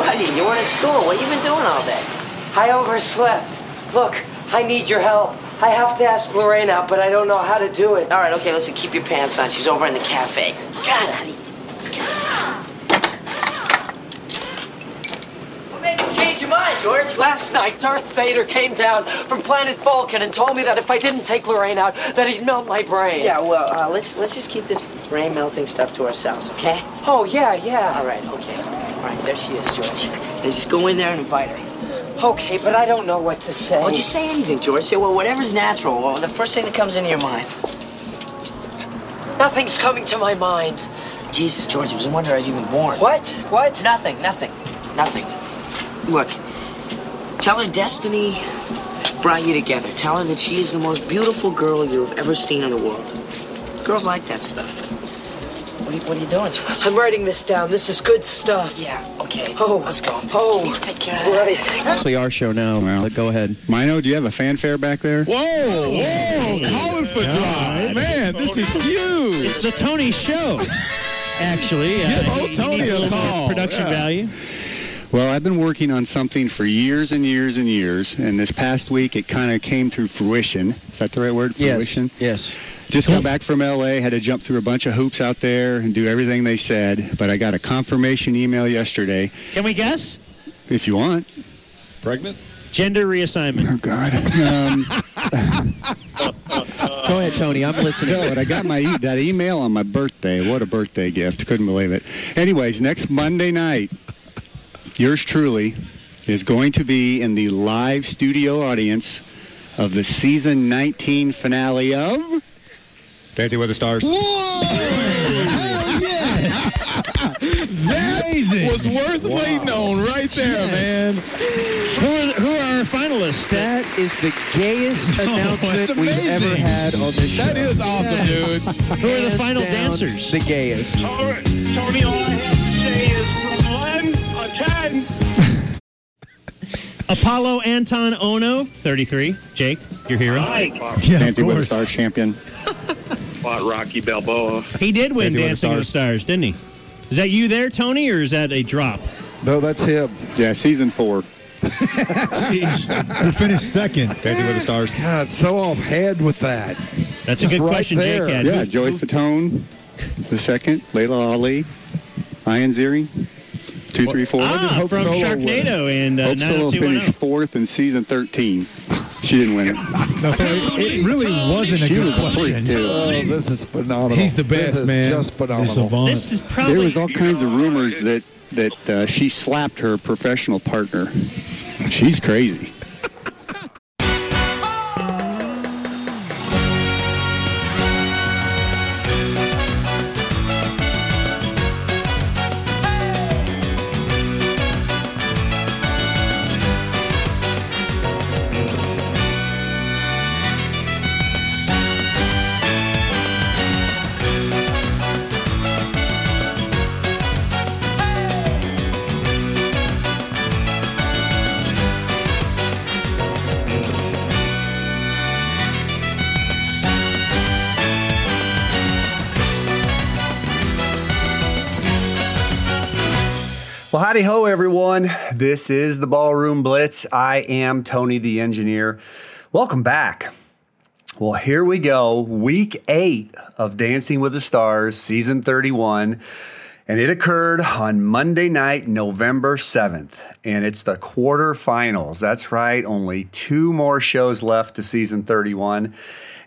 buddy, you weren't at school. What have you been doing all day? I overslept. Look, I need your help. I have to ask Lorraine out, but I don't know how to do it. All right, okay, listen, keep your pants on. She's over in the cafe. God, honey. What made you change your mind, George? Last night, Darth Vader came down from planet Vulcan and told me that if I didn't take Lorraine out, that he'd melt my brain. Yeah, well, uh, let's let's just keep this brain melting stuff to ourselves, okay? Oh, yeah, yeah. All right, okay. All right, there she is, George. Now just go in there and invite her. Okay, but I don't know what to say. Well, just say anything, George. Say, well, whatever's natural. Well, the first thing that comes into your mind. Nothing's coming to my mind. Jesus, George, it was a wonder I was even born. What? What? Nothing, nothing, nothing. Look, tell her destiny brought you together. Tell her that she is the most beautiful girl you've ever seen in the world. Girls like that stuff. What are you, what are you doing, I'm writing this down. This is good stuff. Yeah, okay. Oh. let's go. Oh. Can you take care of that? Right. Actually, our show now. Well. Go ahead. Mino, do you have a fanfare back there? Whoa, whoa, calling for drops. Man, this is huge. It's the Tony Show. Actually, uh, Give he- old he Tony needs a little call. Production Yeah. value. Well, I've been working on something for years and years and years, and this past week it kind of came to fruition. Is that the right word? Fruition. Yes. Just got back from LA, had to jump through a bunch of hoops out there and do everything they said, but I got a confirmation email yesterday. Can we guess? If you want. Pregnant? Gender reassignment. Oh God. Um, Go ahead, Tony. I'm listening. No, but I got my e- that email on my birthday. What a birthday gift! Couldn't believe it. Anyways, next Monday night, yours truly is going to be in the live studio audience of the season 19 finale of Dancing with the Stars. Whoa! Hell yes! that was worth waiting on right there, man. Who are, who are our finalists? That is the gayest oh, announcement that's we've ever had on this show. That is awesome, dude. Who are the final down, dancers? The gayest. All right, Tony, all from 1 to 10. Apolo Anton Ohno, 33. Jake, your hero. Hi. Dancing with the Stars champion. Fought Rocky Balboa. He did win Dancing with the Dancing with the Stars, didn't he? Is that you there, Tony, or is that a drop? No, that's him. Yeah, season four. Who finished second? Dancing with the Stars. God, so offhand with that. That's a good right question there. Jake had. Yeah, Who- Joey Fatone, the second. Laila Ali, Ian Ziering, two, three, four. Ah, Hope from Solo Sharknado and uh, Hope Solo finished fourth in season 13. She didn't win it. No, so it, it really wasn't a She good was a freak, question. too. Oh, this is phenomenal. He's the This best, is man. Just He's a phenomenal. This is probably There was all kinds of rumors that that uh, she slapped her professional partner. She's crazy. Howdy ho, everyone. This is the Ballroom Blitz. I am Tony the Engineer. Welcome back. Well, here we go. Week eight of Dancing with the Stars, season 31. And it occurred on Monday night, November 7th. And it's the quarterfinals. That's right. Only two more shows left to season 31.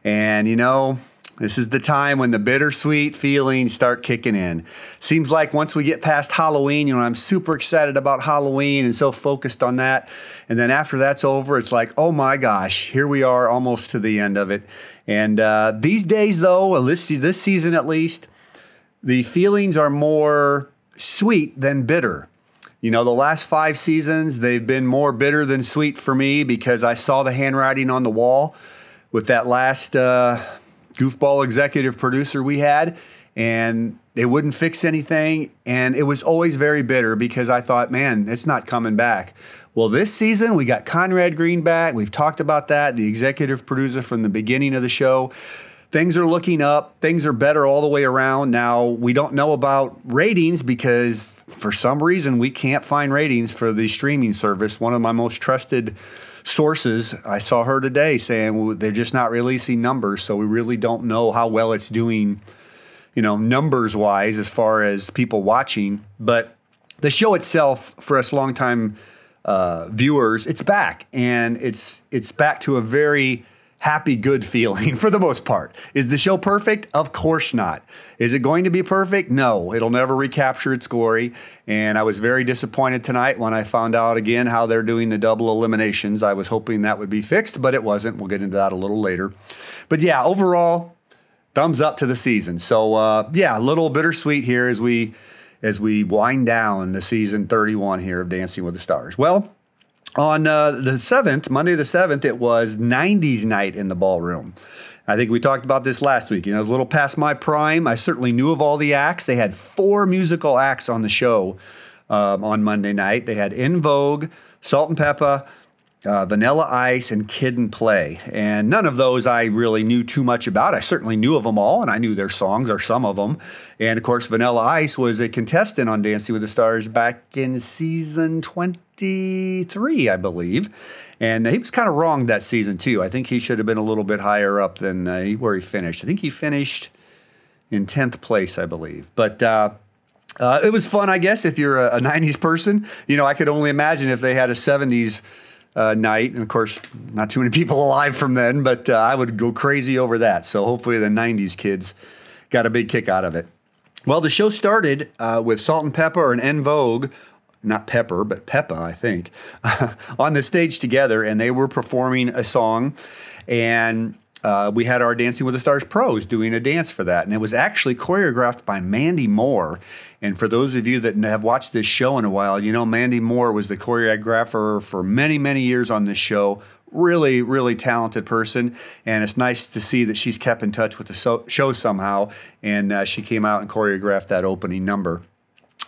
And you know, this is the time when the bittersweet feelings start kicking in. Seems like once we get past Halloween, you know, I'm super excited about Halloween and so focused on that. And then after that's over, it's like, oh my gosh, here we are almost to the end of it. And uh, these days, though, this season at least, the feelings are more sweet than bitter. You know, the last five seasons, they've been more bitter than sweet for me because I saw the handwriting on the wall with that last uh, goofball executive producer we had, and they wouldn't fix anything. And it was always very bitter because I thought, man, it's not coming back. Well, this season, we got Conrad Green back. We've talked about that, the executive producer from the beginning of the show. things are looking up. Things are better all the way around. Now, we don't know about ratings because for some reason we can't find ratings for the streaming service. One of my most trusted sources, I saw her today saying well, they're just not releasing numbers, so we really don't know how well it's doing, you know, numbers wise as far as people watching. But the show itself, for us longtime uh, viewers, it's back, and it's it's back to a very happy, good feeling for the most part. Is the show perfect? Of course not. Is it going to be perfect? No, it'll never recapture its glory. And I was very disappointed tonight when I found out again how they're doing the double eliminations. I was hoping that would be fixed, but it wasn't. We'll get into that a little later. But yeah, overall, thumbs up to the season. So uh, yeah, a little bittersweet here as we as we wind down the season 31 here of Dancing with the Stars. Well, on uh, the 7th, Monday the 7th, it was 90s night in the ballroom. I think we talked about this last week. You know, a little past my prime. I certainly knew of all the acts. They had four musical acts on the show um, on Monday night. They had En Vogue, Salt and Pepper, uh, Vanilla Ice, and Kid and Play. And none of those I really knew too much about. I certainly knew of them all, and I knew their songs or some of them. And of course, Vanilla Ice was a contestant on Dancing with the Stars back in season 23, I believe. And he was kind of wrong that season, too. I think he should have been a little bit higher up than uh, where he finished. I think he finished in 10th place, I believe. But uh, uh, it was fun, I guess, if you're a, a, 90s person. You know, I could only imagine if they had a 70s uh, night. And of course, not too many people alive from then, but uh, I would go crazy over that. So hopefully the 90s kids got a big kick out of it. Well, the show started uh, with Salt and Pepper and En Vogue, not Pepper, but Peppa, I think, on the stage together, and they were performing a song. And uh, we had our Dancing with the Stars pros doing a dance for that. And it was actually choreographed by Mandy Moore. And for those of you that have watched this show in a while, you know Mandy Moore was the choreographer for many, many years on this show. Really, really talented person. And it's nice to see that she's kept in touch with the so- show somehow. And uh, she came out and choreographed that opening number.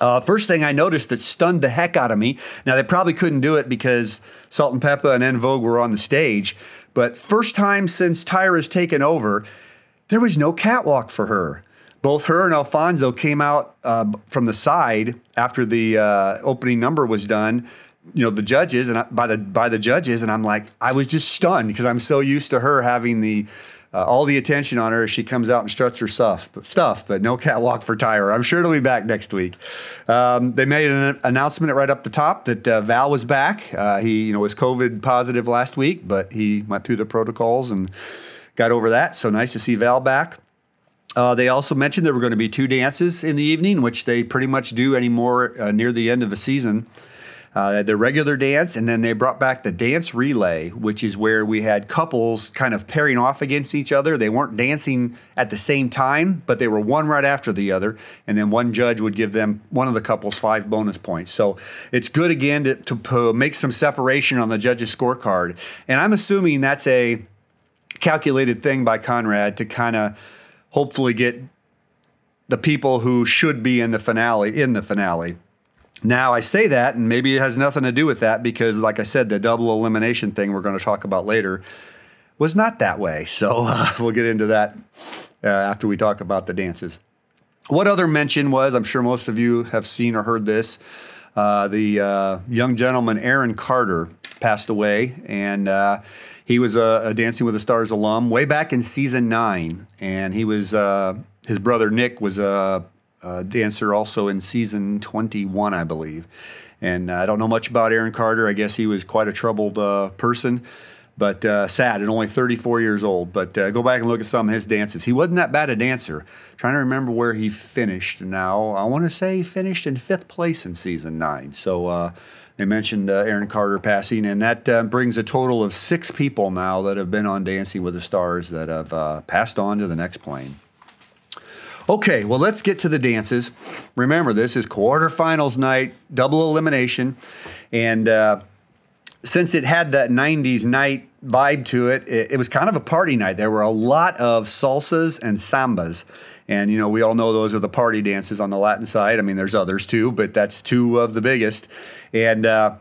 Uh, first thing I noticed that stunned the heck out of me. Now they probably couldn't do it because Salt and Pepa and En Vogue were on the stage, but first time since Tyra's taken over, there was no catwalk for her. Both her and Alfonso came out uh, from the side after the uh, opening number was done. You know the judges and I, by the by the judges, and I'm like, I was just stunned because I'm so used to her having the uh, all the attention on her as she comes out and struts her stuff, but, stuff, but no catwalk for Tyra. I'm sure it'll be back next week. Um, they made an announcement right up the top that uh, Val was back. Uh, he, you know, was COVID positive last week, but he went through the protocols and got over that. So nice to see Val back. Uh, they also mentioned there were going to be two dances in the evening, which they pretty much do anymore uh, near the end of the season uh, the regular dance, and then they brought back the dance relay, which is where we had couples kind of pairing off against each other. They weren't dancing at the same time, but they were one right after the other, and then one judge would give them one of the couples five bonus points. So it's good again to, to make some separation on the judges' scorecard, and I'm assuming that's a calculated thing by Conrad to kind of hopefully get the people who should be in the finale in the finale. Now, I say that, and maybe it has nothing to do with that because, like I said, the double elimination thing we're going to talk about later was not that way. So uh, we'll get into that uh, after we talk about the dances. What other mention was, I'm sure most of you have seen or heard this, uh, the uh, young gentleman Aaron Carter passed away, and uh, he was a, a, Dancing with the Stars alum way back in season nine, and he was uh, his brother Nick was a uh, dancer also in season 21, I believe. And uh, I don't know much about Aaron Carter. I guess he was quite a troubled uh, person, but uh, sad and only 34 years old. But uh, go back and look at some of his dances. He wasn't that bad a dancer. trying to remember where he finished now. I want to say he finished in fifth place in season nine. So uh, they mentioned Aaron Carter passing, and that brings a total of six people now that have been on Dancing with the Stars that have passed on to the next plane. Okay, well, let's get to the dances. Remember, this is quarterfinals night, double elimination. And uh, since it had that 90s night vibe to it, it, it was kind of a party night. There were a lot of salsas and sambas. And, you know, we all know those are the party dances on the Latin side. I mean, there's others too, but that's two of the biggest. And, uh,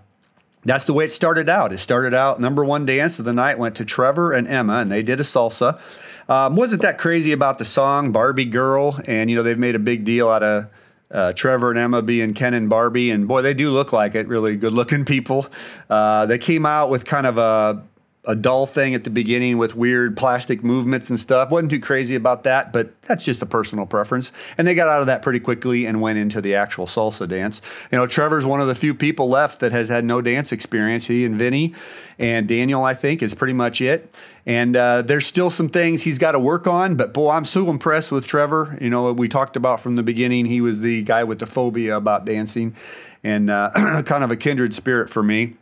that's the way it started out. It started out number one dance of the night went to Trevor and Emma, and they did a salsa. Um, wasn't that crazy about the song Barbie Girl, and you know they've made a big deal out of uh, Trevor and Emma being Ken and Barbie, and boy, they do look like it. Really good looking people. Uh, they came out with kind of a a dull thing at the beginning with weird plastic movements and stuff. wasn't too crazy about that, but that's just a personal preference. And they got out of that pretty quickly and went into the actual salsa dance. You know, Trevor's one of the few people left that has had no dance experience. He and Vinny and Daniel, I think, is pretty much it. And uh, there's still some things he's got to work on, but boy, I'm so impressed with Trevor. You know, we talked about from the beginning, he was the guy with the phobia about dancing and uh, kind of a kindred spirit for me.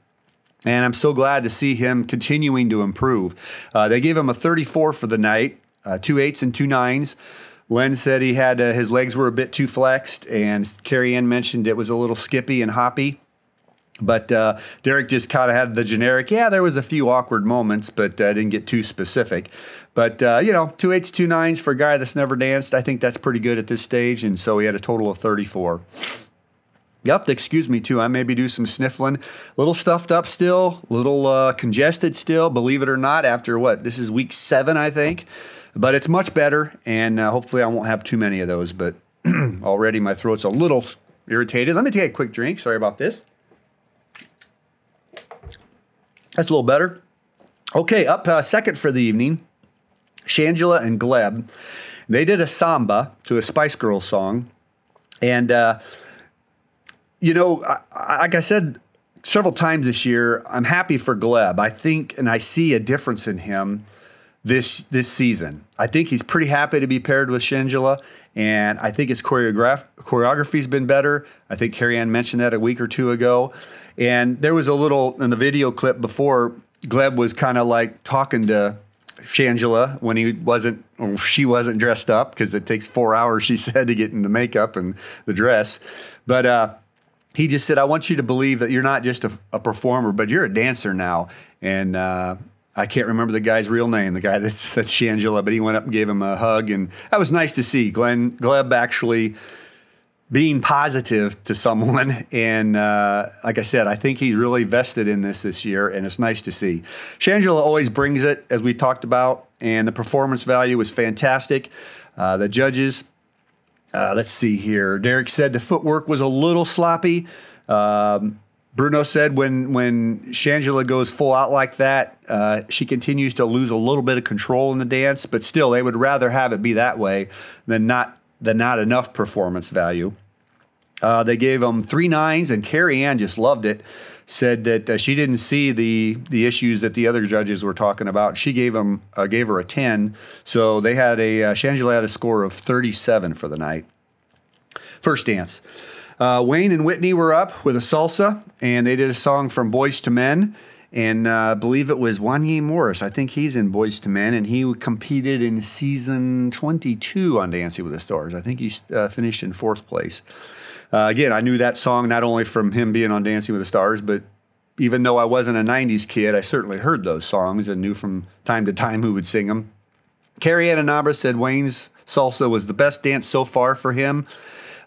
And I'm so glad to see him continuing to improve. Uh, they gave him a 34 for the night, uh, two eights and two nines. Len said he had uh, his legs were a bit too flexed, and Carrie Ann mentioned it was a little skippy and hoppy. But uh, Derek just kind of had the generic. Yeah, there was a few awkward moments, but uh, didn't get too specific. But uh, you know, two eights, two nines for a guy that's never danced. I think that's pretty good at this stage, and so he had a total of 34. Yep, excuse me too. I maybe do some sniffling. A Little stuffed up still, a little uh, congested still, believe it or not, after what? This is week seven, I think. But it's much better, and uh, hopefully I won't have too many of those. But already my throat's a little irritated. Let me take a quick drink. Sorry about this. That's a little better. Okay, up uh, second for the evening, Shangela and Gleb. They did a samba to a Spice Girls song. And uh, you know, I, like I said several times this year, I'm happy for Gleb. I think, and I see a difference in him this this season. I think he's pretty happy to be paired with Shangela, and I think his choreograph choreography's been better. I think Carrie Ann mentioned that a week or two ago, and there was a little in the video clip before Gleb was kind of like talking to Shangela when he wasn't or she wasn't dressed up because it takes four hours she said to get in the makeup and the dress, but. uh he just said, I want you to believe that you're not just a, a performer, but you're a dancer now. And uh, I can't remember the guy's real name, the guy that's, that's Shangela, but he went up and gave him a hug. And that was nice to see. Glenn Gleb actually being positive to someone. And uh, like I said, I think he's really vested in this this year, and it's nice to see. Shangela always brings it, as we talked about, and the performance value was fantastic. Uh, the judges uh, let's see here. Derek said the footwork was a little sloppy. Um, Bruno said when when Shangela goes full out like that, uh, she continues to lose a little bit of control in the dance. But still, they would rather have it be that way than not than not enough performance value. Uh, they gave them three nines, and Carrie Ann just loved it. Said that uh, she didn't see the the issues that the other judges were talking about. She gave them uh, gave her a ten, so they had a uh, Shangela had a score of thirty seven for the night. First dance. Uh, Wayne and Whitney were up with a salsa, and they did a song from Boyz II Men. And uh, I believe it was Wanya Morris. I think he's in Boyz II Men, and he competed in season 22 on Dancing with the Stars. I think he uh, finished in fourth place. Uh, again, I knew that song not only from him being on Dancing with the Stars, but even though I wasn't a 90s kid, I certainly heard those songs and knew from time to time who would sing them. Carrie Ann Inaba said Wayne's salsa was the best dance so far for him.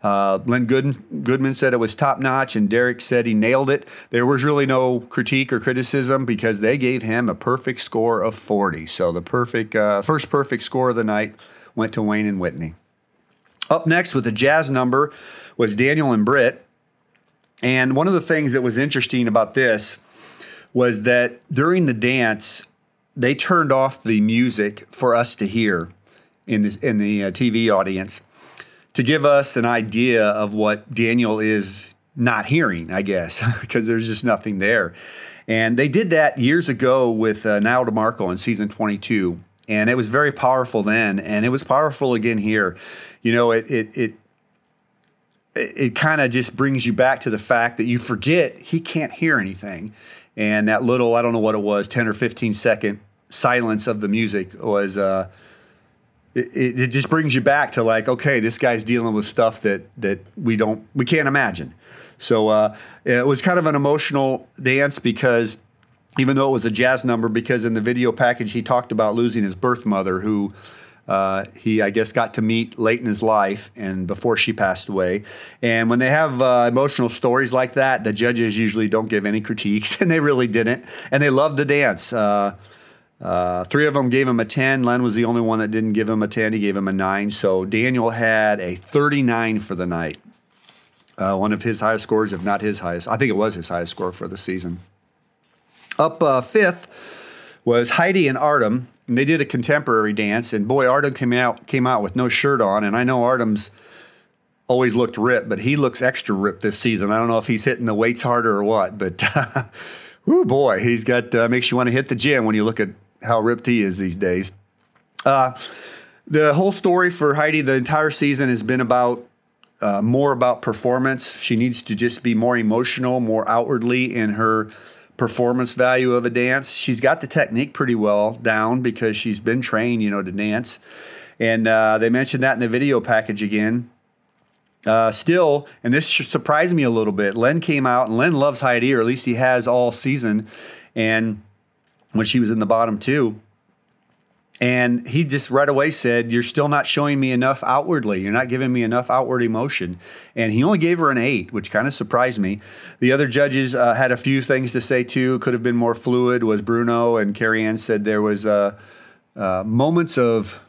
Uh, Len Good- Goodman said it was top notch, and Derek said he nailed it. There was really no critique or criticism because they gave him a perfect score of 40. So the perfect uh, first perfect score of the night went to Wayne and Whitney. Up next with the jazz number was Daniel and Britt. And one of the things that was interesting about this was that during the dance, they turned off the music for us to hear in the, in the uh, TV audience to give us an idea of what Daniel is not hearing, I guess, because there's just nothing there. And they did that years ago with uh, Nyle DiMarco in season 22. And it was very powerful then, and it was powerful again here. You know, it, it, it it kind of just brings you back to the fact that you forget he can't hear anything. And that little, I don't know what it was, 10 or 15 second silence of the music was, uh, it, it just brings you back to like, okay, this guy's dealing with stuff that, that we don't, we can't imagine. So uh, it was kind of an emotional dance because even though it was a jazz number, because in the video package he talked about losing his birth mother who uh, he, I guess, got to meet late in his life and before she passed away. And when they have uh, emotional stories like that, the judges usually don't give any critiques, and they really didn't. And they loved the dance. Uh, uh, three of them gave him a 10. Len was the only one that didn't give him a 10. He gave him a 9. So Daniel had a 39 for the night. Uh, one of his highest scores, if not his highest. I think it was his highest score for the season. Up uh, fifth was Heidi and Artem. And they did a contemporary dance, and boy, Artem came out came out with no shirt on. And I know Artem's always looked ripped, but he looks extra ripped this season. I don't know if he's hitting the weights harder or what, but oh boy, he's got uh, makes you want to hit the gym when you look at how ripped he is these days. Uh, the whole story for Heidi the entire season has been about uh, more about performance. She needs to just be more emotional, more outwardly in her performance value of a dance. She's got the technique pretty well down because she's been trained, you know, to dance. And uh, they mentioned that in the video package again. Uh, still, and this surprised me a little bit. Len came out, and Len loves Heidi, or at least he has all season. And when she was in the bottom two, and he just right away said, You're still not showing me enough outwardly. You're not giving me enough outward emotion. And he only gave her an eight, which kind of surprised me. The other judges uh, had a few things to say too. Could have been more fluid, was Bruno. And Carrie Ann said there was uh, uh, moments of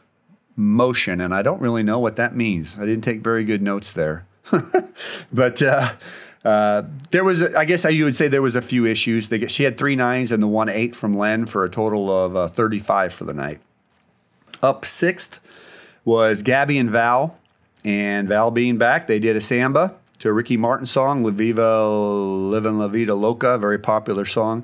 motion. And I don't really know what that means. I didn't take very good notes there. but. Uh, there was, I guess, you would say there was a few issues. They, she had three nines and the one eight from Len for a total of uh, 35 for the night. Up sixth was Gabby and Val. And Val being back, they did a samba to a Ricky Martin song, La Viva Livin' La Vida Loca, very popular song.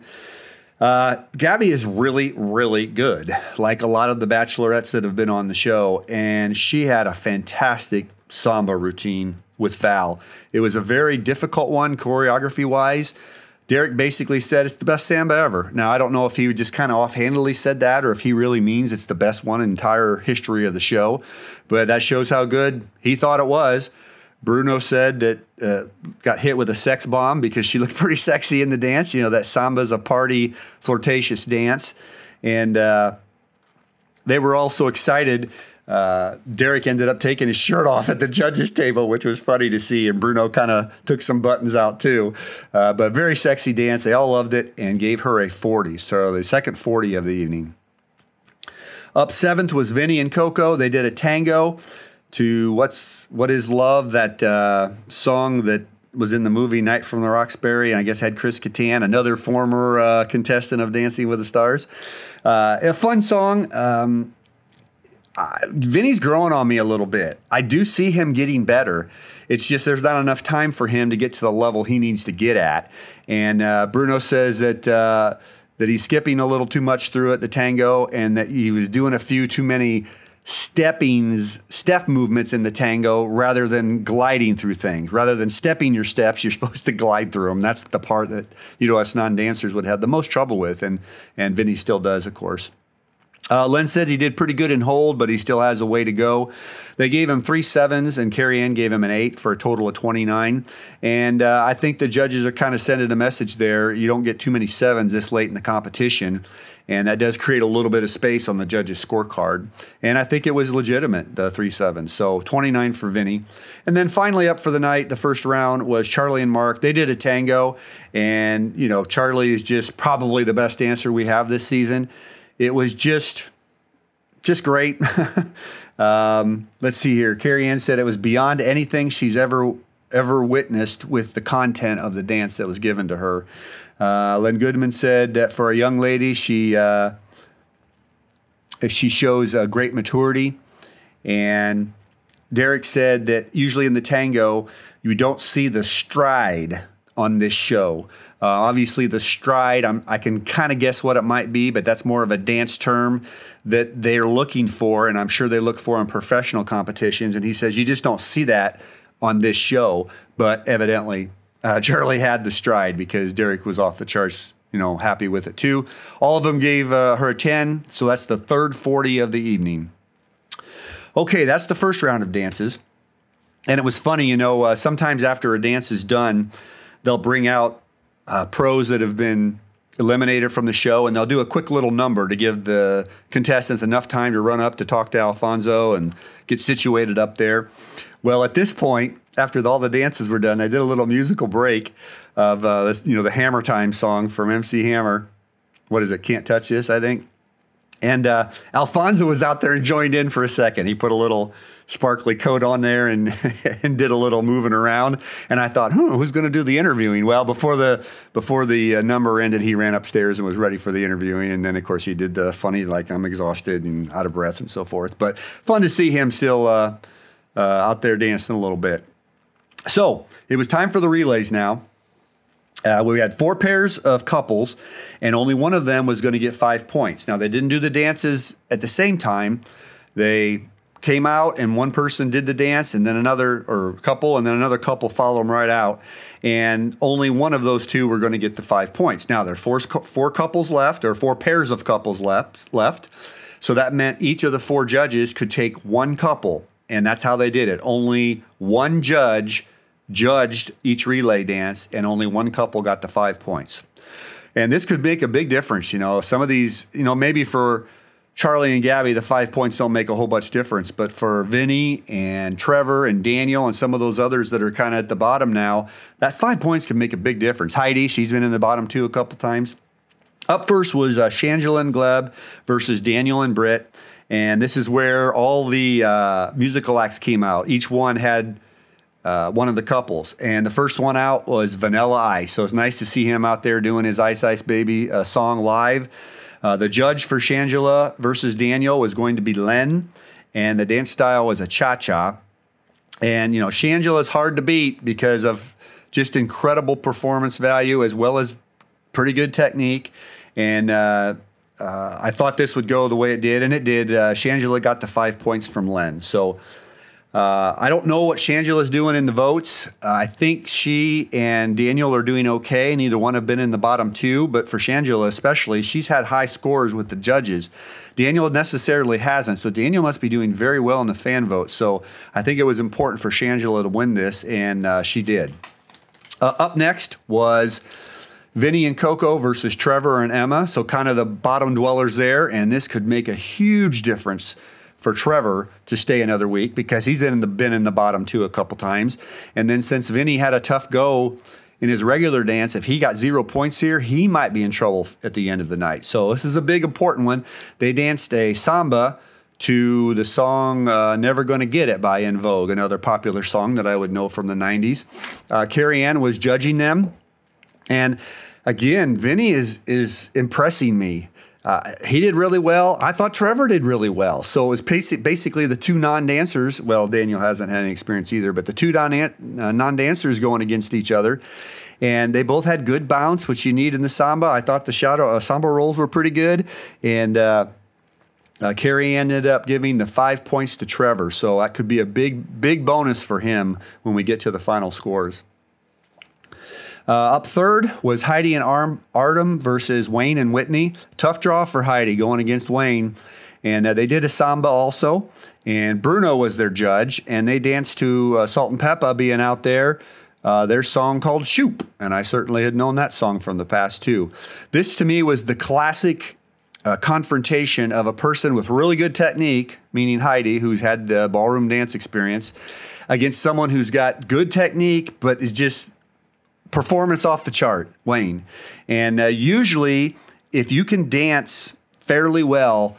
Uh, Gabby is really, really good, like a lot of the bachelorettes that have been on the show. And she had a fantastic samba routine with Val. It was a very difficult one choreography wise. Derek basically said it's the best samba ever. Now, I don't know if he just kind of offhandedly said that or if he really means it's the best one in entire history of the show, but that shows how good he thought it was. Bruno said that uh, got hit with a sex bomb because she looked pretty sexy in the dance. You know, that samba's a party, flirtatious dance. And uh, they were all so excited uh, Derek ended up taking his shirt off at the judges' table, which was funny to see. And Bruno kind of took some buttons out too. Uh, but very sexy dance. They all loved it and gave her a 40. So the second 40 of the evening. Up seventh was Vinny and Coco. They did a tango to what's what is love that uh, song that was in the movie Night from the Roxbury, and I guess had Chris Kattan, another former uh, contestant of Dancing with the Stars. Uh, a fun song. Um, uh, Vinny's growing on me a little bit. I do see him getting better. It's just there's not enough time for him to get to the level he needs to get at. And uh, Bruno says that uh, that he's skipping a little too much through it, the tango, and that he was doing a few too many steppings, step movements in the tango rather than gliding through things. Rather than stepping your steps, you're supposed to glide through them. That's the part that you know us non-dancers would have the most trouble with, and and Vinny still does, of course. Uh, Len says he did pretty good in hold, but he still has a way to go. They gave him three sevens, and Carrie Ann gave him an eight for a total of 29. And uh, I think the judges are kind of sending a message there. You don't get too many sevens this late in the competition. And that does create a little bit of space on the judges' scorecard. And I think it was legitimate, the three sevens. So 29 for Vinny. And then finally up for the night, the first round was Charlie and Mark. They did a tango. And, you know, Charlie is just probably the best dancer we have this season it was just just great. um, let's see here. Carrie Ann said it was beyond anything she's ever ever witnessed with the content of the dance that was given to her. Uh, Len Goodman said that for a young lady, she uh, she shows a great maturity, and Derek said that usually in the tango you don't see the stride on this show. Uh, obviously, the stride, I'm, i can kind of guess what it might be, but that's more of a dance term that they're looking for, and I'm sure they look for in professional competitions. And he says you just don't see that on this show, but evidently uh, Charlie had the stride because Derek was off the charts, you know, happy with it too. All of them gave uh, her a 10, so that's the third 40 of the evening. Okay, that's the first round of dances. And it was funny, you know, uh, sometimes after a dance is done, they'll bring out uh, pros that have been eliminated from the show, and they'll do a quick little number to give the contestants enough time to run up to talk to Alfonso and get situated up there. Well, at this point, after all the dances were done, they did a little musical break of uh, you know the Hammer Time song from MC Hammer. What is it? Can't touch this, I think. And uh, Alfonso was out there and joined in for a second. He put a little sparkly coat on there and and did a little moving around. And I thought, hmm, who's going to do the interviewing? Well, before the before the uh, number ended, he ran upstairs and was ready for the interviewing. And then, of course, he did the funny like I'm exhausted and out of breath and so forth. But fun to see him still uh, uh, out there dancing a little bit. So it was time for the relays now. Uh, we had four pairs of couples, and only one of them was going to get five points. Now, they didn't do the dances at the same time. They came out, and one person did the dance, and then another, or couple, and then another couple followed them right out. And only one of those two were going to get the five points. Now, there are four, four couples left, or four pairs of couples left, left. So that meant each of the four judges could take one couple, and that's how they did it. Only one judge judged each relay dance, and only one couple got the five points. And this could make a big difference. You know, some of these, you know, maybe for Charlie and Gabby, the five points don't make a whole bunch difference. But for Vinny and Trevor and Daniel and some of those others that are kind of at the bottom now, that five points can make a big difference. Heidi, she's been in the bottom two a couple times. Up first was uh, Shangela and Gleb versus Daniel and Britt. And this is where all the uh, musical acts came out. Each one had uh, one of the couples. And the first one out was Vanilla Ice. So it's nice to see him out there doing his Ice Ice Baby uh, song live. Uh, the judge for Shangela versus Daniel was going to be Len, and the dance style was a cha cha. And, you know, Shangela is hard to beat because of just incredible performance value as well as pretty good technique. And, uh, uh, I thought this would go the way it did, and it did. Uh, Shangela got the five points from Len. So uh, I don't know what Shangela's doing in the votes. Uh, I think she and Daniel are doing okay. Neither one have been in the bottom two, but for Shangela especially, she's had high scores with the judges. Daniel necessarily hasn't, so Daniel must be doing very well in the fan vote. So I think it was important for Shangela to win this, and uh, she did. Uh, up next was Vinny and Coco versus Trevor and Emma. So kind of the bottom dwellers there, and this could make a huge difference for Trevor to stay another week because he's in the, been in the bottom two a couple times. And then since Vinny had a tough go in his regular dance, if he got zero points here, he might be in trouble at the end of the night. So this is a big important one. They danced a samba to the song uh, Never Gonna Get It by En Vogue, another popular song that I would know from the 90s. Uh, Carrie Ann was judging them. And again, Vinny is, is impressing me. Uh, he did really well. I thought Trevor did really well. So it was basically the two non dancers. Well, Daniel hasn't had any experience either, but the two uh, non dancers going against each other. And they both had good bounce, which you need in the samba. I thought the shadow, uh, samba rolls were pretty good. And uh, uh, Carrie ended up giving the five points to Trevor. So that could be a big, big bonus for him when we get to the final scores. Uh, up third was Heidi and Arm, Artem versus Wayne and Whitney. Tough draw for Heidi going against Wayne. And uh, they did a samba also. And Bruno was their judge. And they danced to uh, Salt and Pepa being out there. Uh, their song called Shoop. And I certainly had known that song from the past too. This to me was the classic uh, confrontation of a person with really good technique, meaning Heidi, who's had the ballroom dance experience, against someone who's got good technique but is just performance off the chart, Wayne. And uh, usually, if you can dance fairly well,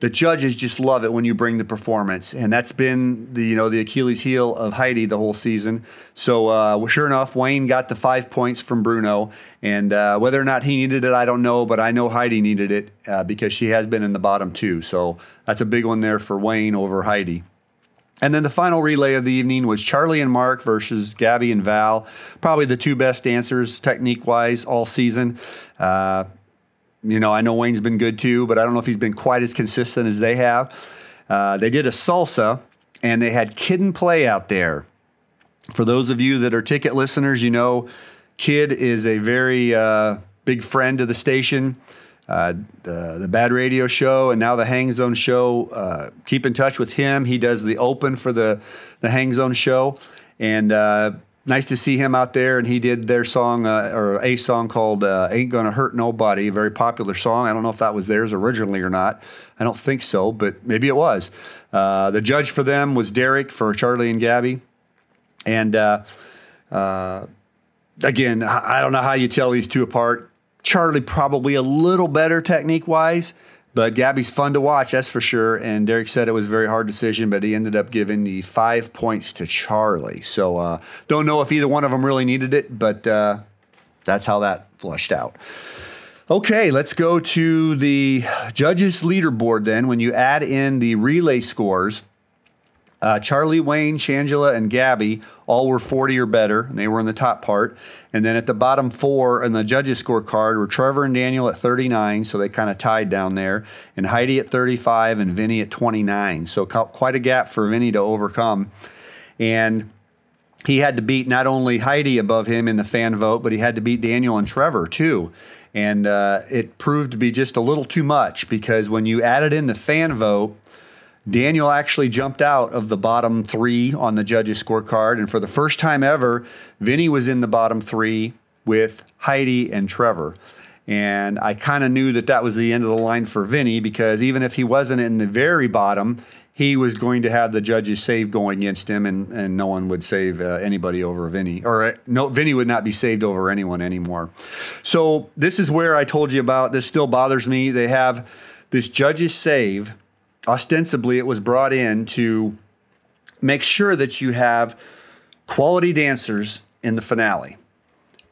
the judges just love it when you bring the performance, and that's been the you know the Achilles heel of Heidi the whole season. So uh, sure enough, Wayne got the five points from Bruno, and uh, whether or not he needed it, I don't know, but I know Heidi needed it uh, because she has been in the bottom two. So that's a big one there for Wayne over Heidi. And then the final relay of the evening was Charlie and Mark versus Gabby and Val. Probably the two best dancers technique wise all season. Uh, you know, I know Wayne's been good too, but I don't know if he's been quite as consistent as they have. Uh, they did a salsa and they had Kid and Play out there. For those of you that are ticket listeners, you know Kid is a very uh, big friend of the station uh, the, the Bad Radio Show and now the Hang Zone Show. Uh, keep in touch with him. He does the open for the, the Hang Zone Show. And uh, nice to see him out there, and he did their song uh, or a song called uh, "Ain't Gonna Hurt Nobody," a very popular song. I don't know if that was theirs originally or not. I don't think so, but maybe it was. Uh, the judge for them was Derek for Charlie and Gabby, and again, I don't know how you tell these two apart. Charlie probably a little better technique wise, but Gabby's fun to watch, that's for sure. And Derek said it was a very hard decision, but he ended up giving the five points to Charlie. So uh, don't know if either one of them really needed it, but uh, that's how that flushed out. Okay, let's go to the judges' leaderboard then. When you add in the relay scores, uh, Charlie, Wayne, Shangela, and Gabby all were 40 or better, and they were in the top part. And then at the bottom four in the judges' scorecard were Trevor and Daniel at 39, so they kind of tied down there, and Heidi at 35 and Vinny at 29. So quite a gap for Vinny to overcome. And he had to beat not only Heidi above him in the fan vote, but he had to beat Daniel and Trevor too. And uh, it proved to be just a little too much because when you added in the fan vote, Daniel actually jumped out of the bottom three on the judges' scorecard. And for the first time ever, Vinny was in the bottom three with Heidi and Trevor. And I kind of knew that that was the end of the line for Vinny because even if he wasn't in the very bottom, he was going to have the judges save going against him, and, and no one would save uh, anybody over Vinny, or uh, no, Vinny would not be saved over anyone anymore. So this is where I told you about. This still bothers me. They have this judges save. Ostensibly, it was brought in to make sure that you have quality dancers in the finale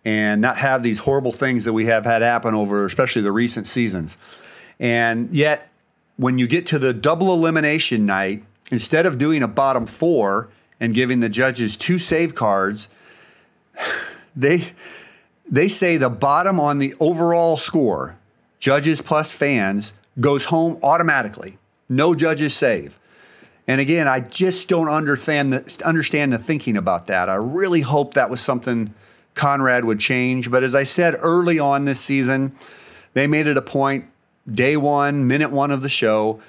and not have these horrible things that we have had happen over, especially the recent seasons. And yet, when you get to the double elimination night, instead of doing a bottom four and giving the judges two save cards, they they say the bottom on the overall score, judges plus fans, goes home automatically. No judges save. And again, I just don't understand the, understand the thinking about that. I really hope that was something Conrad would change. But as I said early on this season, they made it a point day one, minute one of the show.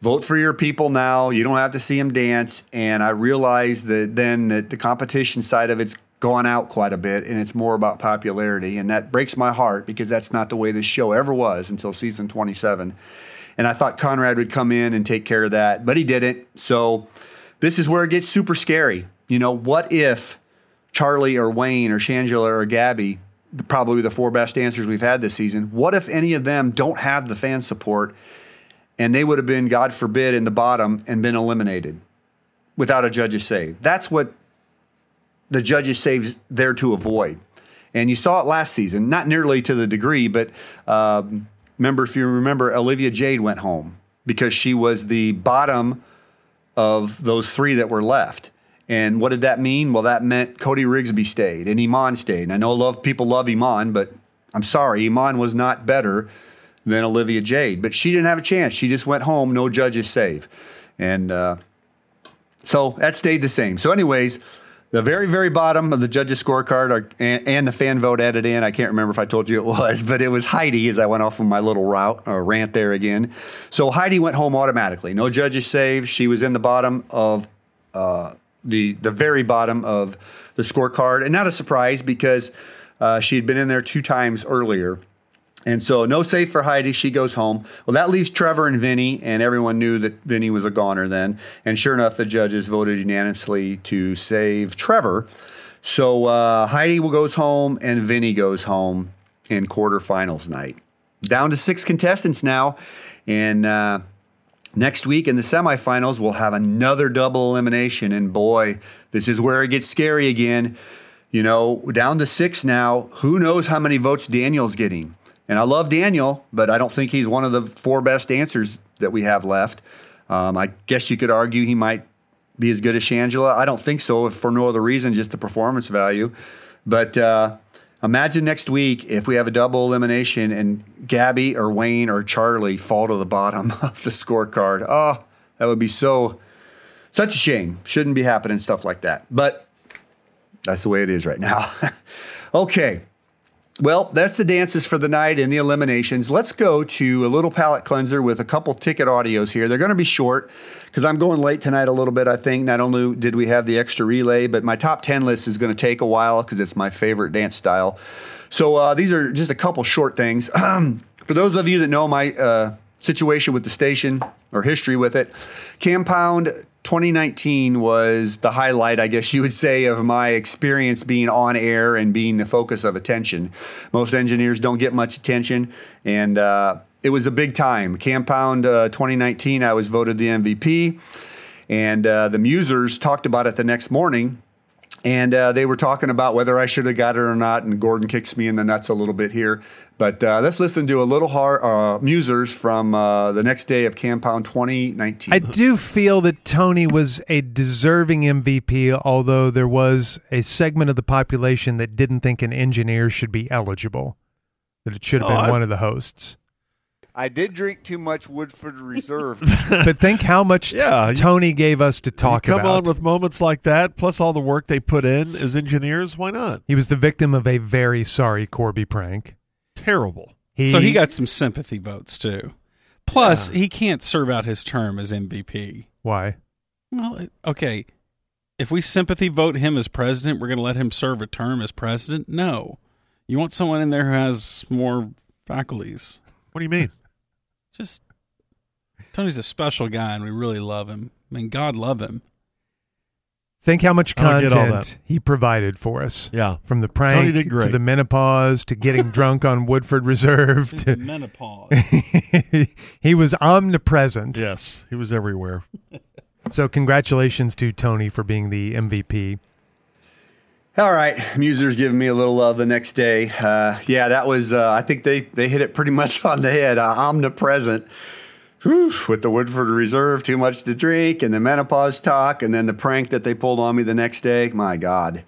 Vote for your people now. You don't have to see them dance. And I realized that then that the competition side of it's gone out quite a bit and it's more about popularity. And that breaks my heart because that's not the way this show ever was until season 27. And I thought Conrad would come in and take care of that, but he didn't. So this is where it gets super scary. You know, what if Charlie or Wayne or Shangela or Gabby probably the four best dancers we've had this season. What if any of them don't have the fan support and they would have been, God forbid, in the bottom and been eliminated without a judge's save? That's what the judges save's there to avoid. And you saw it last season, not nearly to the degree, but um, remember, if you remember, Olivia Jade went home because she was the bottom of those three that were left. And what did that mean? Well, that meant Cody Rigsby stayed and Iman stayed. And I know love people love Iman, but I'm sorry, Iman was not better than Olivia Jade. But she didn't have a chance. She just went home, no judges save. And uh, so that stayed the same. So, anyways, the very, very bottom of the judges' scorecard are, and, and, the fan vote added in. I can't remember if I told you it was, but it was Heidi as I went off on my little route or rant there again. So Heidi went home automatically. No judges saved. She was in the bottom of uh, the the very bottom of the scorecard, and not a surprise because uh, she had been in there two times earlier. And so, no save for Heidi. She goes home. Well, that leaves Trevor and Vinny, and everyone knew that Vinny was a goner then. And sure enough, the judges voted unanimously to save Trevor. So uh, Heidi goes home, and Vinny goes home in quarterfinals night. Down to six contestants now, and uh, Next week in the semifinals, we'll have another double elimination. And boy, this is where it gets scary again. You know, down to six now. Who knows how many votes Daniel's getting? And I love Daniel, but I don't think he's one of the four best answers that we have left. Um, I guess you could argue he might be as good as Shangela. I don't think so, if for no other reason, just the performance value. But uh, Imagine next week if we have a double elimination and Gabby or Wayne or Charlie fall to the bottom of the scorecard. Oh, that would be so such a shame. Shouldn't be happening stuff like that. But that's the way it is right now. okay. Well, that's the dances for the night and the eliminations. Let's go to a little palate cleanser with a couple ticket audios here. They're going to be short because I'm going late tonight a little bit, I think. Not only did we have the extra relay, but my top 10 list is going to take a while because it's my favorite dance style. So uh, these are just a couple short things. for those of you that know my uh, situation with the station or history with it, Campound 2019 was the highlight, I guess you would say, of my experience being on air and being the focus of attention. Most engineers don't get much attention, and uh, it was a big time. Campound uh, 2019, I was voted the MVP, and uh, the Musers talked about it the next morning and uh, they were talking about whether I should have got it or not. And Gordon kicks me in the nuts a little bit here. But uh, let's listen to a little hard, uh, musers from uh, the next day of Campound 2019. I do feel that Tony was a deserving MVP, although there was a segment of the population that didn't think an engineer should be eligible, that it should have Oh, been I- one of the hosts. I did drink too much Woodford Reserve. but think how much t- Yeah, you- Tony gave us to talk you come about. on with moments like that, plus all the work they put in as engineers. Why not? he was the victim of a very sorry Corby prank. Terrible. He, so he got some sympathy votes too. Plus, he can't serve out his term as MVP. why? Well, okay. If we sympathy vote him as president, we're going to let him serve a term as president? No. You want someone in there who has more faculties. What do you mean? Just Tony's a special guy, and we really love him. I mean, God love him. Think how much I don't get all content he provided for us. Yeah. From the Tony prank did to great. the menopause to getting drunk on Woodford Reserve to Menopause. he was omnipresent. Yes, he was everywhere. So congratulations to Tony for being the MVP. All right, Musers giving me a little love the next day. Uh, yeah, that was. Uh, I think they they hit it pretty much on the head. Uh, omnipresent. Whew, with the Woodford Reserve, too much to drink, and the menopause talk, and then the prank that they pulled on me the next day. My God,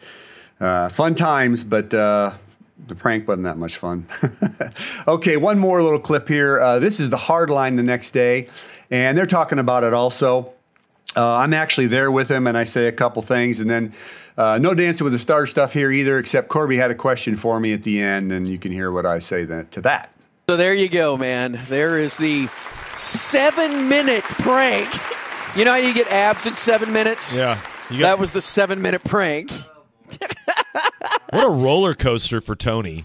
uh, fun times, but uh, the prank wasn't that much fun. okay, one more little clip here. Uh, this is the hard line the next day, and they're talking about it also. I'm actually there with him, and I say a couple things, and then uh, no dancing with the stars stuff here either. Except Corby had a question for me at the end, and you can hear what I say that, to that. So there you go, man. There is the seven minute prank. You know how you get abs in seven minutes? Yeah. You that was the seven minute prank. What a roller coaster for Tony.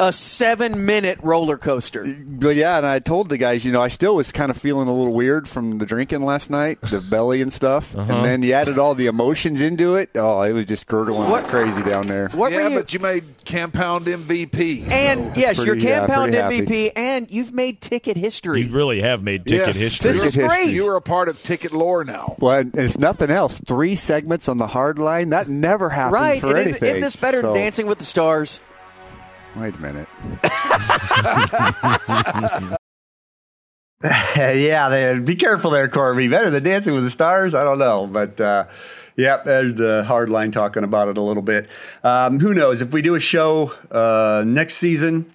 A seven minute roller coaster. But yeah, and I told the guys, you know, I still was kind of feeling a little weird from the drinking last night, the belly and stuff. Uh-huh. And then you added all the emotions into it. Oh, it was just gurgling What- like crazy down there. What yeah, you- but you made compound MVP. And yes, pretty- you're yeah, Campound happy. MVP, and you've made ticket history. You really have made ticket yes, history. This is great. history. You are a part of ticket lore now. Well, and it's nothing else. Three segments on the hard line. That never happens right. for and isn't- anything. isn't this better So- than Dancing with the Stars? Wait a minute. yeah, they, be careful there, Corby. Better than Dancing with the Stars? I don't know. But uh, yeah, there's the hard line talking about it a little bit. Um, who knows? If we do a show uh, next season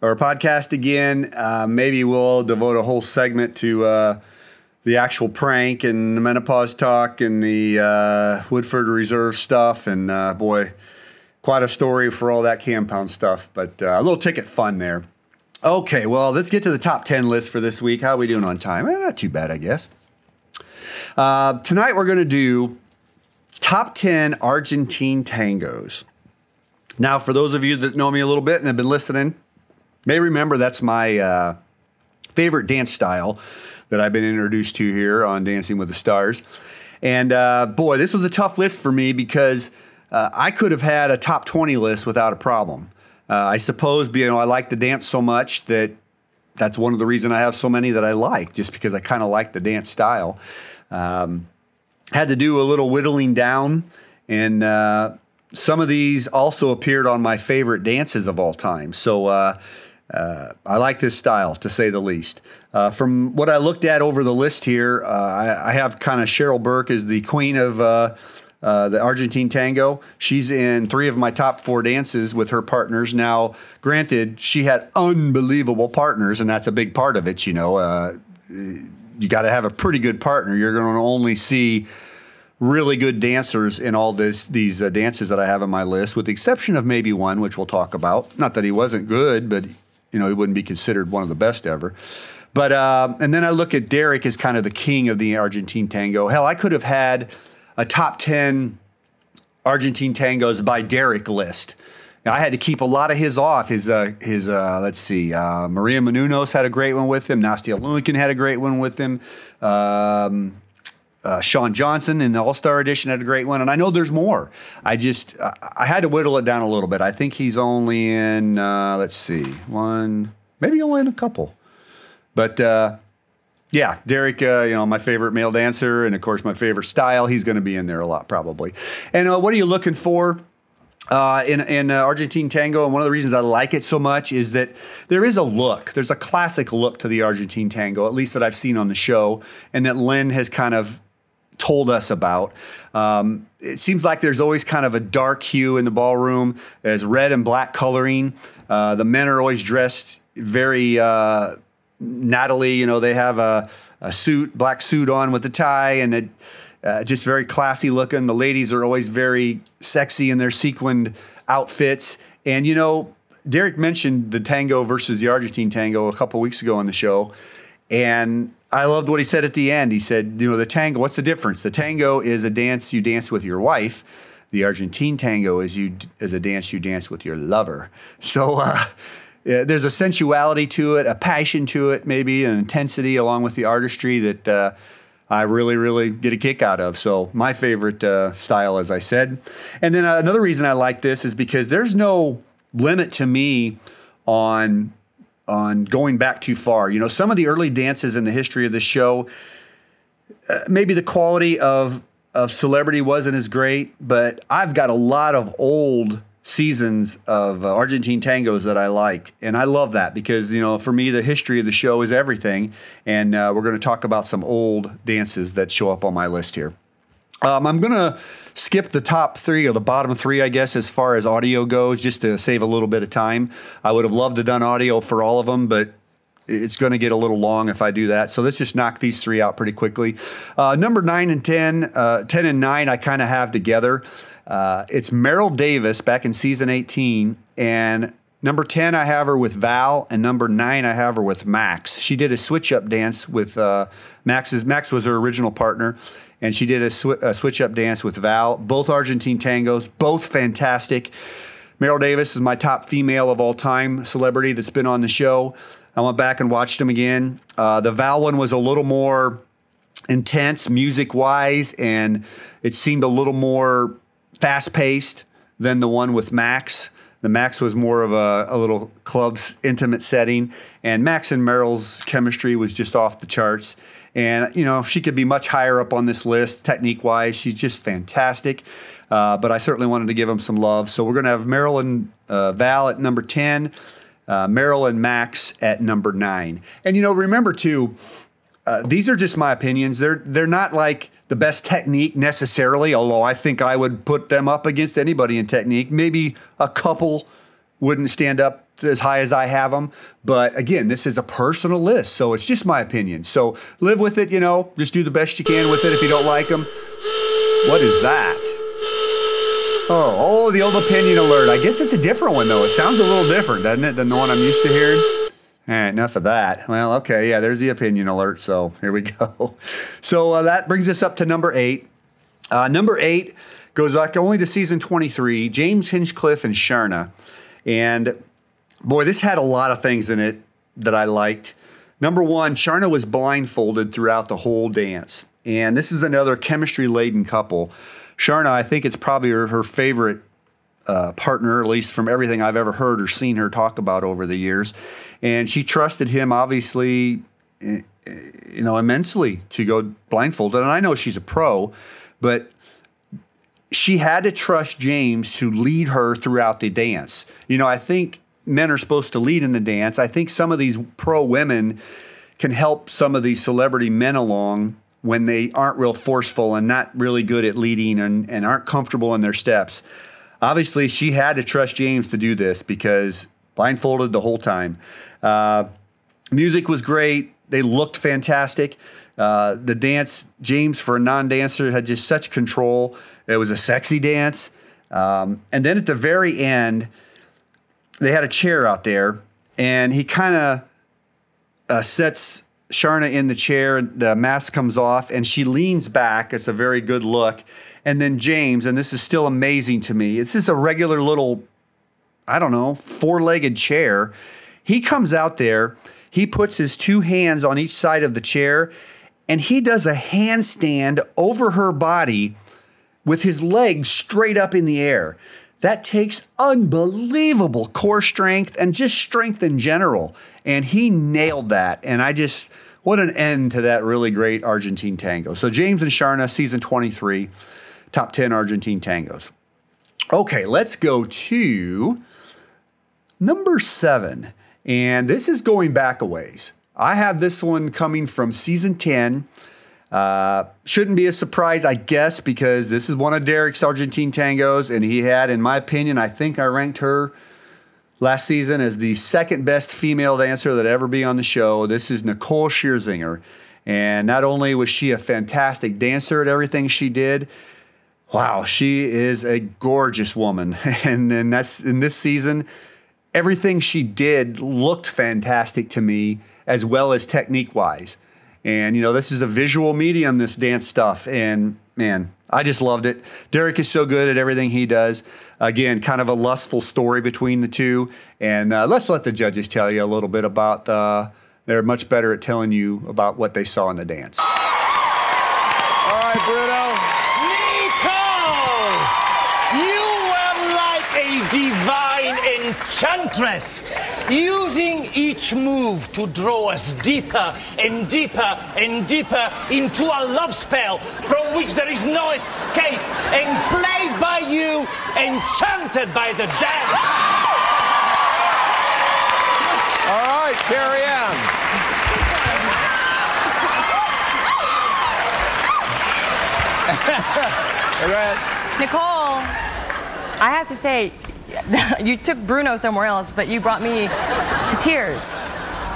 or a podcast again, uh, maybe we'll devote a whole segment to uh, the actual prank and the menopause talk and the uh, Woodford Reserve stuff. And uh, boy, quite a story for all that compound stuff. But uh, a little ticket fun there. Okay, well, let's get to the top 10 list for this week. How are we doing on time? Eh, not too bad, I guess. Uh, tonight we're going to do top 10 Argentine tangos. Now, for those of you that know me a little bit and have been listening, may remember that's my uh, favorite dance style that I've been introduced to here on Dancing with the Stars. And uh, boy, this was a tough list for me because uh, I could have had a top 20 list without a problem. Uh, I suppose, you know, I like the dance so much that that's one of the reasons I have so many that I like, just because I kind of like the dance style. Um, had to do a little whittling down, and uh, some of these also appeared on my favorite dances of all time. So uh, uh, I like this style, to say the least. Uh, from what I looked at over the list here, uh, I, I have kind of Cheryl Burke as the queen of uh, the Argentine tango. She's in three of my top four dances with her partners. Now, granted, she had unbelievable partners, and that's a big part of it. You know, uh, you got to have a pretty good partner. You're going to only see really good dancers in all this these uh, dances that I have on my list, with the exception of maybe one, which we'll talk about. Not that he wasn't good, but you know he wouldn't be considered one of the best ever. But uh, and then I look at Derek as kind of the king of the Argentine tango. Hell, I could have had a top ten Argentine tangos by Derek list. Now, I had to keep a lot of his off. His uh, his uh, let's see, uh, Maria Menounos had a great one with him. Nastia Liukin had a great one with him. Um, uh, Shawn Johnson in the All Star Edition had a great one, and I know there's more. I just I, had to whittle it down a little bit. I think he's only in uh, let's see, one, maybe only in a couple, but. Yeah, Derek, uh, you know, my favorite male dancer, and of course, my favorite style. He's going to be in there a lot, probably. And uh, what are you looking for? Uh, in in uh, Argentine tango, and one of the reasons I like it so much is that there is a look. There's a classic look to the Argentine tango, at least that I've seen on the show, and that Len has kind of told us about. Um, it seems like there's always kind of a dark hue in the ballroom. There's red and black coloring. Uh, the men are always dressed very uh, Natalie, you know, they have a, a suit, black suit on with a tie, and it uh, just very classy looking. The ladies are always very sexy in their sequined outfits. And, you know, Derek mentioned the tango versus the Argentine tango a couple weeks ago on the show. And I loved what he said at the end. He said, you know, the tango, what's the difference? The tango is a dance you dance with your wife. The Argentine tango is you is a dance you dance with your lover. So uh, there's a sensuality to it, a passion to it, maybe an intensity along with the artistry that uh, I really, really get a kick out of. So my favorite uh, style, as I said. And then uh, another reason I like this is because there's no limit to me on on going back too far. You know, some of the early dances in the history of the show, uh, maybe the quality of of celebrity wasn't as great, but I've got a lot of old seasons of uh, Argentine tangos that I like, and I love that because you know for me the history of the show is everything, and uh, we're going to talk about some old dances that show up on my list here. Um, I'm going to skip the top three or the bottom three, I guess, as far as audio goes, just to save a little bit of time. I would have loved to done audio for all of them, but it's going to get a little long if I do that. So let's just knock these three out pretty quickly. Uh, number nine and 10, uh, 10 and nine, I kind of have together. Uh, it's Meryl Davis back in season 18, and number 10 I have her with Val, and number nine I have her with Max. She did a switch up dance with uh, Max's. Max was her original partner, and she did a, sw- a switch up dance with Val. Both Argentine tangos, both fantastic. Meryl Davis is my top female of all time celebrity that's been on the show. I went back and watched them again. Uh, the Val one was a little more intense music wise, and it seemed a little more fast paced than the one with Max. The Max was more of a, a little club's intimate setting, and Max and Meryl's chemistry was just off the charts. And you know she could be much higher up on this list technique wise. She's just fantastic. Uh, but I certainly wanted to give them some love. So we're going to have Meryl and uh, Val at number ten, uh, Meryl and Max at number nine. And you know remember too, uh, these are just my opinions. They're they're not like the best technique necessarily, although I think I would put them up against anybody in technique. Maybe a couple wouldn't stand up as high as I have them, but again, this is a personal list, so it's just my opinion. So live with it, you know. Just do the best you can with it. If you don't like them, what is that? Oh, oh, the old opinion alert. I guess it's a different one though. It sounds a little different, doesn't it, than the one I'm used to hearing? All right, enough of that. Well, okay, yeah, there's the opinion alert. So here we go. So uh, that brings us up to number eight. Uh, number eight goes back only to season 23, James Hinchcliffe and Sharna. And boy, this had a lot of things in it that I liked. Number one, Sharna was blindfolded throughout the whole dance. And this is another chemistry laden couple. Sharna, I think it's probably her, her favorite partner, at least from everything I've ever heard or seen her talk about over the years. And she trusted him, obviously, eh, you know, immensely to go blindfolded. And I know she's a pro, but she had to trust James to lead her throughout the dance. You know, I think men are supposed to lead in the dance. I think some of these pro women can help some of these celebrity men along when they aren't real forceful and not really good at leading and, and aren't comfortable in their steps. Obviously, she had to trust James to do this because blindfolded the whole time. Uh, music was great. They looked fantastic. Uh, the dance, James, for a non dancer, had just such control. It was a sexy dance. Um, and then at the very end, they had a chair out there, and he kind of uh, sets Sharna in the chair. The mask comes off, and she leans back. It's a very good look. And then James, and this is still amazing to me. It's just a regular little, I don't know, four legged chair. He comes out there. He puts his two hands on each side of the chair, and he does a handstand over her body with his legs straight up in the air. That takes unbelievable core strength and just strength in general. And he nailed that. And I just, what an end to that really great Argentine tango. So, James and Sharna, season 23, top 10 Argentine tangos. Okay, let's go to number seven. And this is going back a ways. I have this one coming from season 10. Uh, shouldn't be a surprise, I guess, because this is one of Derek's Argentine tangos, and he had, in my opinion, I think I ranked her last season as the second best female dancer that ever be on the show. This is Nicole Scherzinger, and not only was she a fantastic dancer at everything she did, wow, she is a gorgeous woman, and then that's in this season. Everything she did looked fantastic to me, as well as technique wise. And, you know, this is a visual medium, this dance stuff. And man, I just loved it. Derek is so good at everything he does. Again, kind of a lustful story between the two. And uh, let's let the judges tell you a little bit about, uh, they're much better at telling you about what they saw in the dance. All right, Bruno. Nicole! You were like a divine enchantress, using each move to draw us deeper and deeper and deeper into a love spell from which there is no escape, enslaved by you, enchanted by the dance. All right, Carrie Ann. Go. Nicole, I have to say, you took Bruno somewhere else, but you brought me to tears.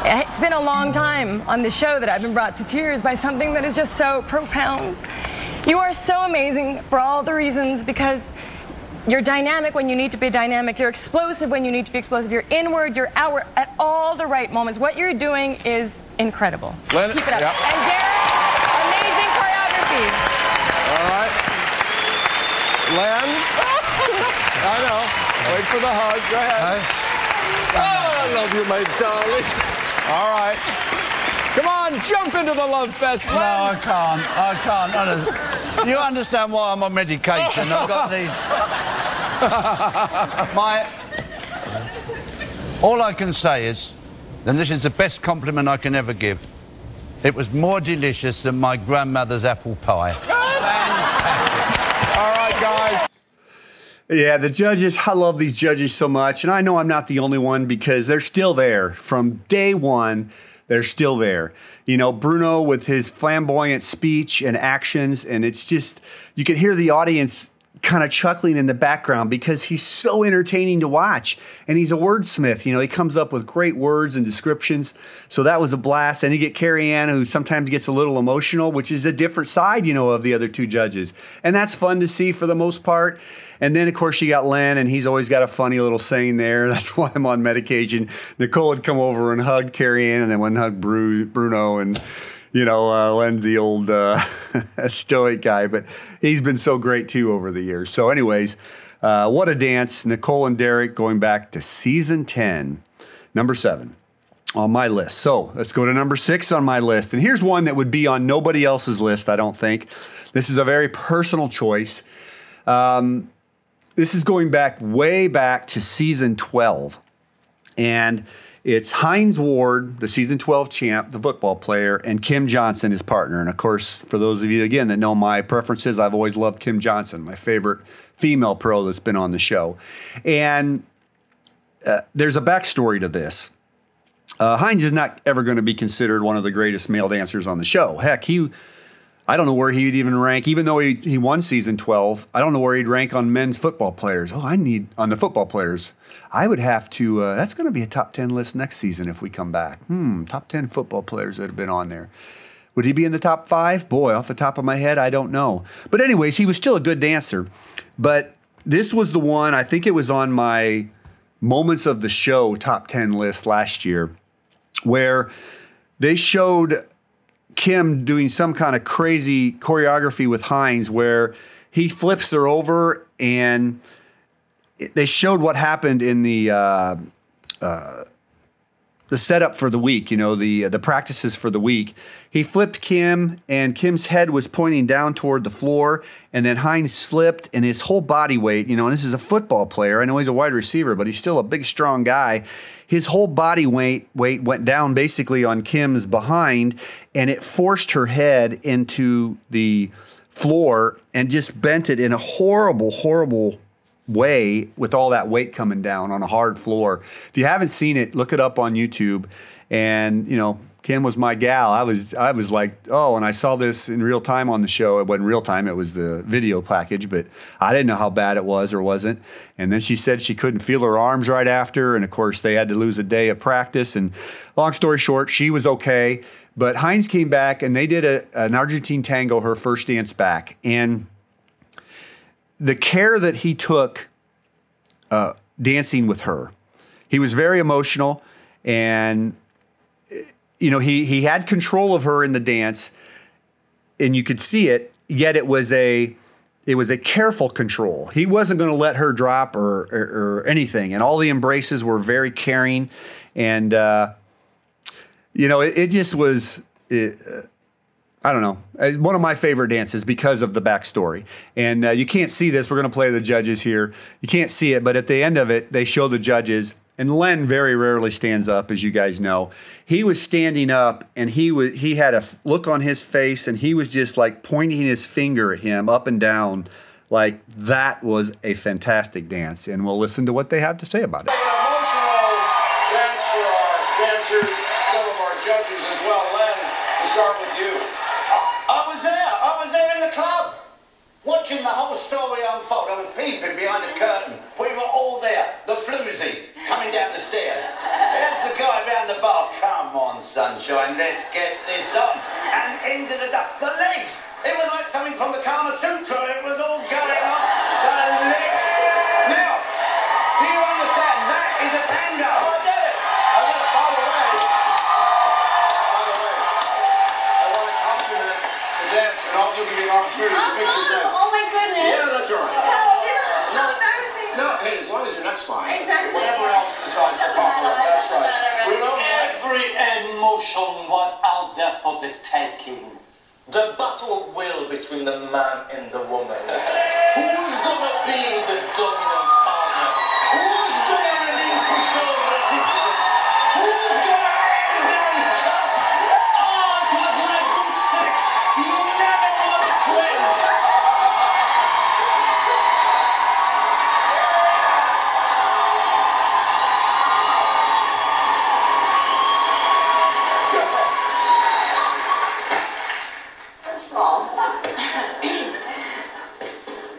It's been a long time on the show that I've been brought to tears by something that is just so profound. You are so amazing for all the reasons because you're dynamic when you need to be dynamic. You're explosive when you need to be explosive. You're inward, you're outward at all the right moments. What you're doing is incredible. Len- Keep it up. And Derek, amazing choreography. All right. Len. I know. Wait for the hug. Go ahead. Oh, I love you, my darling. All right. Come on, jump into the love fest, Len. No, I can't. I can't. Honestly. You understand why I'm on medication? I've got the. My. All I can say is, and this is the best compliment I can ever give, it was more delicious than my grandmother's apple pie. All right, guys. Yeah, the judges, I love these judges so much. And I know I'm not the only one because they're still there from day one. They're still there. You know, Bruno with his flamboyant speech and actions, and it's just, you can hear the audience kind of chuckling in the background because he's so entertaining to watch. And he's a wordsmith. You know, he comes up with great words and descriptions. So that was a blast. And you get Carrie Ann, who sometimes gets a little emotional, which is a different side, you know, of the other two judges. And that's fun to see for the most part. And then, of course, you got Len, and he's always got a funny little saying there. That's why I'm on medication. Nicole would come over and hug Carrie Ann, and then one hug Bru- Bruno, and you know, uh, Len's the old uh, stoic guy, but he's been so great too over the years. So, anyways, uh, what a dance. Nicole and Derek going back to season 10, number seven on my list. So, let's go to number six on my list. And here's one that would be on nobody else's list, I don't think. This is a very personal choice. Um, this is going back way back to season 12. And it's Hines Ward, the season 12 champ, the football player, and Kim Johnson, his partner. And of course, for those of you, again, that know my preferences, I've always loved Kim Johnson, my favorite female pro that's been on the show. And uh, there's a backstory to this. Uh, Hines is not ever going to be considered one of the greatest male dancers on the show. Heck, he I don't know where he'd even rank, even though he, he won season 12. I don't know where he'd rank on men's football players. Oh, I need on the football players. I would have to, uh, that's going to be a top 10 list next season if we come back. Hmm, top 10 football players that have been on there. Would he be in the top five? Boy, off the top of my head, I don't know. But, anyways, he was still a good dancer. But this was the one, I think it was on my moments of the show top 10 list last year, where they showed Kim doing some kind of crazy choreography with Hines where he flips her over and they showed what happened in the uh, uh, the setup for the week. You know the the practices for the week. He flipped Kim, and Kim's head was pointing down toward the floor, and then Hines slipped, and his whole body weight. You know, and this is a football player. I know he's a wide receiver, but he's still a big, strong guy. His whole body weight weight went down basically on Kim's behind, and it forced her head into the floor and just bent it in a horrible, horrible way with all that weight coming down on a hard floor. If you haven't seen it, look it up on YouTube. And you know, Kim was my gal. I was I was like, oh, and I saw this in real time on the show. It wasn't real time; it was the video package. But I didn't know how bad it was or wasn't. And then she said she couldn't feel her arms right after. And of course, they had to lose a day of practice. And long story short, she was okay. But Hines came back and they did a, an Argentine tango, her first dance back, and the care that he took uh, dancing with her. He was very emotional, and you know he he had control of her in the dance, and you could see it. Yet it was a it was a careful control. He wasn't going to let her drop or, or or anything, and all the embraces were very caring, and uh, you know it, it just was. It, uh, I don't know. It's one of my favorite dances because of the backstory. And uh, you can't see this. We're going to play the judges here. You can't see it, but at the end of it, they show the judges. And Len very rarely stands up, as you guys know. He was standing up, and he was he had a look on his face, and he was just like pointing his finger at him up and down, like that was a fantastic dance. And we'll listen to what they have to say about it. Thanks for our dancers, some of our judges as well. Len, to start with you. I was there. I was there in the club, watching the whole story unfold. I was peeping behind the curtain. We were all there. The floozy coming down the stairs. There's the guy round the bar. Come on, sunshine, let's get this on. And into the duck. The legs. It was like something from the Kama Sutra. It was all going on. The legs. Now, do you understand? That is a tango. Oh, I get it. I get it. By the way, by the way, I want to compliment the dance and also give you an opportunity to fix your oh, dance. Oh, My goodness. Yeah, that's all right. How, No, embarrassing. no, hey, as long as your neck's fine. Exactly. Whatever else decides to pop up, that's right. Bruno? Every emotion was out there for the taking. The battle of will between the man and the woman. Who's gonna be the dominant partner? Who's gonna relinquish all resistance? Who's gonna end on top? Oh, it was like good sex. You never want it to end. First of all,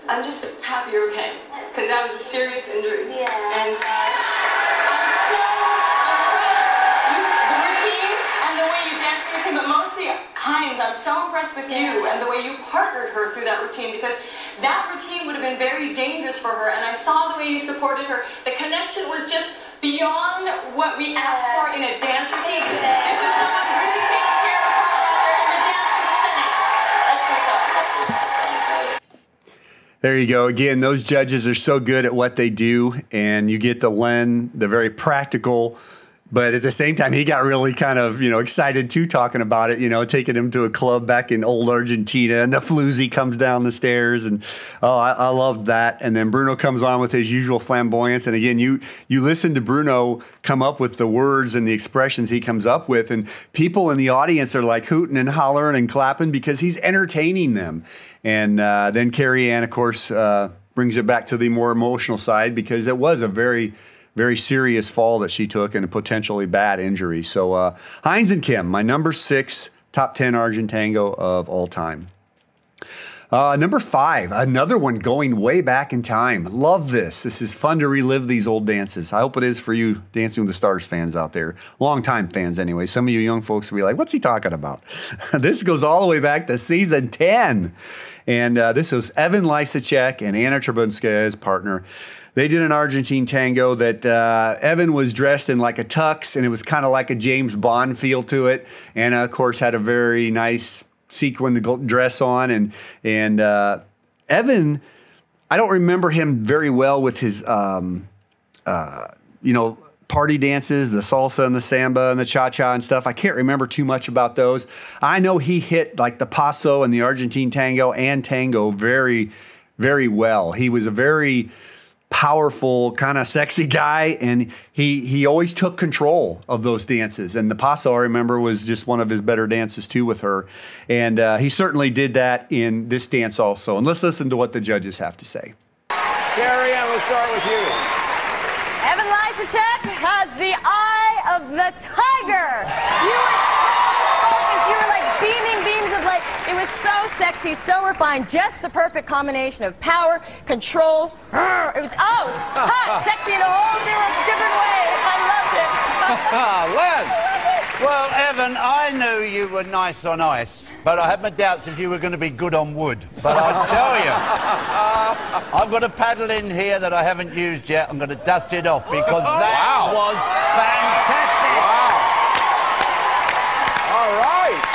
I'm just happy you're okay. Because that was a serious injury. Yeah. And uh, I'm so impressed with the routine and the way you danced the routine, but mostly, Hines, I'm so impressed with you and the way you partnered her through that routine because that routine would have been very dangerous for her. And I saw the way you supported her. The connection was just beyond what we asked for in a dance routine. This is someone really taking care of her out there, and the dance was stunning. Excellent job. There you go. Again, those judges are so good at what they do, and you get the Len, the very practical. But at the same time, he got really kind of you know excited too, talking about it. You know, taking him to a club back in old Argentina, and the floozy comes down the stairs, and oh, I, I loved that. And then Bruno comes on with his usual flamboyance, and again, you you listen to Bruno come up with the words and the expressions he comes up with, and people in the audience are like hooting and hollering and clapping because he's entertaining them. And uh, then Carrie Ann, of course, uh, brings it back to the more emotional side because it was a very, very serious fall that she took and a potentially bad injury. So uh, Hines and Kim, my number six top 10 Argent tango of all time. Uh, number five, another one going way back in time. Love this. This is fun to relive these old dances. I hope it is for you Dancing with the Stars fans out there. Long time fans, anyway. Some of you young folks will be like, what's he talking about? this goes all the way back to season 10. And uh, this was Evan Lysacek and Anna Trebunskaya partner. They did an Argentine tango that uh, Evan was dressed in like a tux, and it was kind of like a James Bond feel to it. Anna, of course, had a very nice sequin dress on, and and uh, Evan, I don't remember him very well with his, um, uh, you know, party dances, the salsa and the samba and the cha cha and stuff. I can't remember too much about those. I know he hit like the paso and the Argentine tango and tango very, very well. He was a very powerful, kind of sexy guy, and he he always took control of those dances. And the paso, I remember, was just one of his better dances too with her, and uh, he certainly did that in this dance also. And let's listen to what the judges have to say. Carrie Ann, let's start with you. Evan Lysacek has the eye of the tiger. You were so focused. You were like beaming beams of light. It was so sexy, so refined. Just the perfect combination of power, control. It was oh, hot, sexy in a whole different way. I loved it. Len. Well, Evan, I knew you were nice on ice, but I had my doubts if you were going to be good on wood. But I tell you, I've got a paddle in here that I haven't used yet. I'm going to dust it off because that was fantastic. Wow. All right.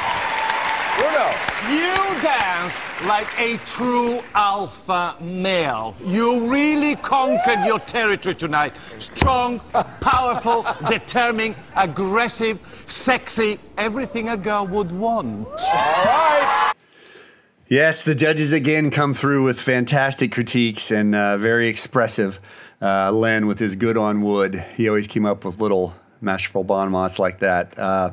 You dance like a true alpha male. You really conquered your territory tonight. Strong, powerful, determined, aggressive, sexy, everything a girl would want. All right. Yes, the judges again come through with fantastic critiques and uh, very expressive. Uh, Len with his good on wood, he always came up with little masterful bon mots like that. Uh,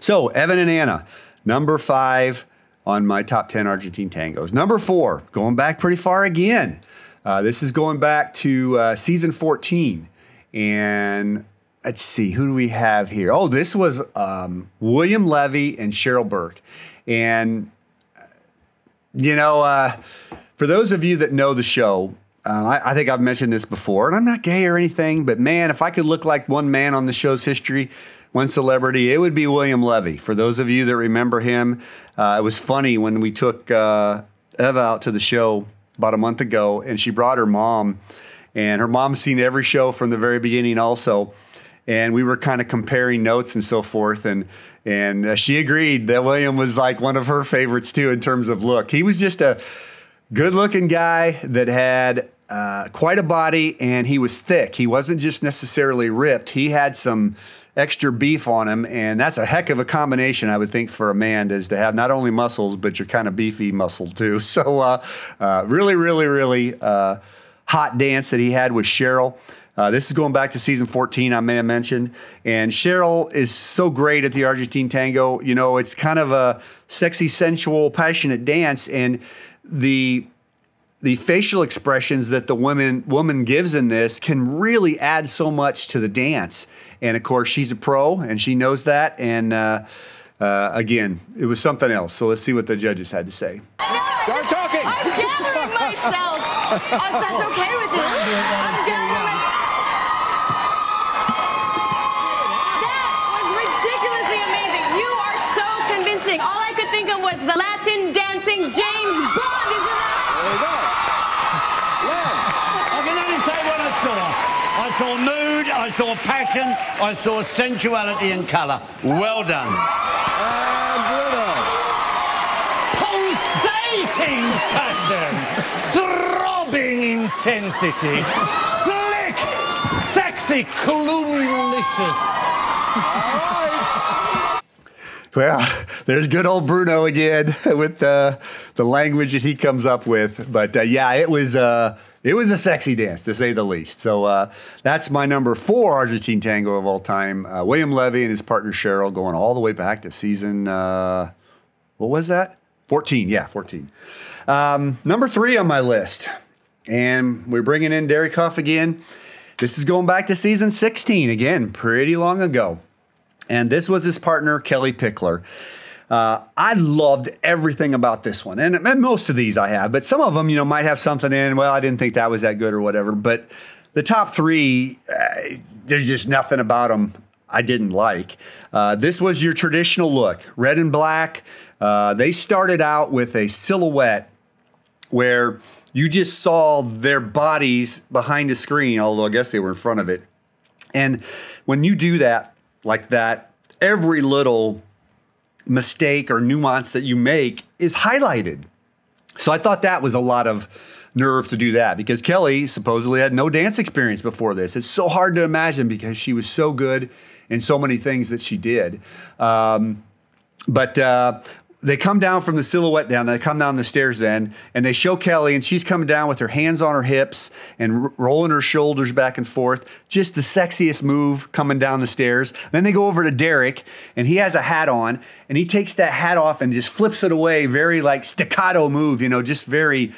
so Evan and Anna, number five on my top ten Argentine tangos. Number four, going back pretty far again. Uh, this is going back to uh, season fourteen, and let's see who do we have here. Oh, this was um, William Levy and Cheryl Burke, and you know, uh, for those of you that know the show, uh, I, I think I've mentioned this before, and I'm not gay or anything, but man, if I could look like one man on the show's history, one celebrity, it would be William Levy. For those of you that remember him, uh, it was funny when we took uh, Eva out to the show about a month ago, and she brought her mom, and her mom's seen every show from the very beginning also and we were kind of comparing notes and so forth and and uh, she agreed that William was like one of her favorites too in terms of look. He was just a good looking guy that had uh, quite a body and he was thick. He wasn't just necessarily ripped. He had some extra beef on him and that's a heck of a combination I would think for a man is to have not only muscles but your kind of beefy muscle too. So uh, uh, really really really uh, hot dance that he had with Cheryl. Uh, this is going back to season 14, I may have mentioned. And Cheryl is so great at the Argentine tango. You know, it's kind of a sexy, sensual, passionate dance. And the the facial expressions that the woman woman gives in this can really add so much to the dance. And of course, she's a pro and she knows that. And uh, uh, again, it was something else. So let's see what the judges had to say. Start talking. I'm gathering myself. Is that okay with you? I'm gathering That was ridiculously amazing. You are so convincing. All I could think of was the Latin dancing James Bond. Isn't that? There you go. I can only say what I saw. I saw mood, I saw passion, I saw sensuality and colour. Well done. And Bruno. Pulsating passion, throbbing intensity, slick, sexy, clunilicious. Well, there's good old Bruno again with the the language that he comes up with. But uh, yeah, it was uh, it was a sexy dance to say the least. So uh, that's my number four Argentine tango of all time. Uh, William Levy and his partner Cheryl going all the way back to season uh, what was that? Fourteen. Yeah, fourteen. Um, number three on my list, and we're bringing in Derek Hough again. This is going back to season 16 again, pretty long ago. And this was his partner, Kellie Pickler. Uh, I loved everything about this one, and, and most of these I have, but some of them, you know, might have something in. Well, I didn't think that was that good or whatever. But the top three, uh, there's just nothing about them I didn't like. Uh, this was your traditional look, red and black. Uh, they started out with a silhouette where you just saw their bodies behind the screen, although I guess they were in front of it. And when you do that like that, every little mistake or nuance that you make is highlighted. So I thought that was a lot of nerve to do that because Kelly supposedly had no dance experience before this. It's so hard to imagine because she was so good in so many things that she did. Um, but uh, they come down from the silhouette down. They come down the stairs then, and they show Kelly, and she's coming down with her hands on her hips and r- rolling her shoulders back and forth. Just the sexiest move coming down the stairs. Then they go over to Derek, and he has a hat on, and he takes that hat off and just flips it away. Very like staccato move, you know, just very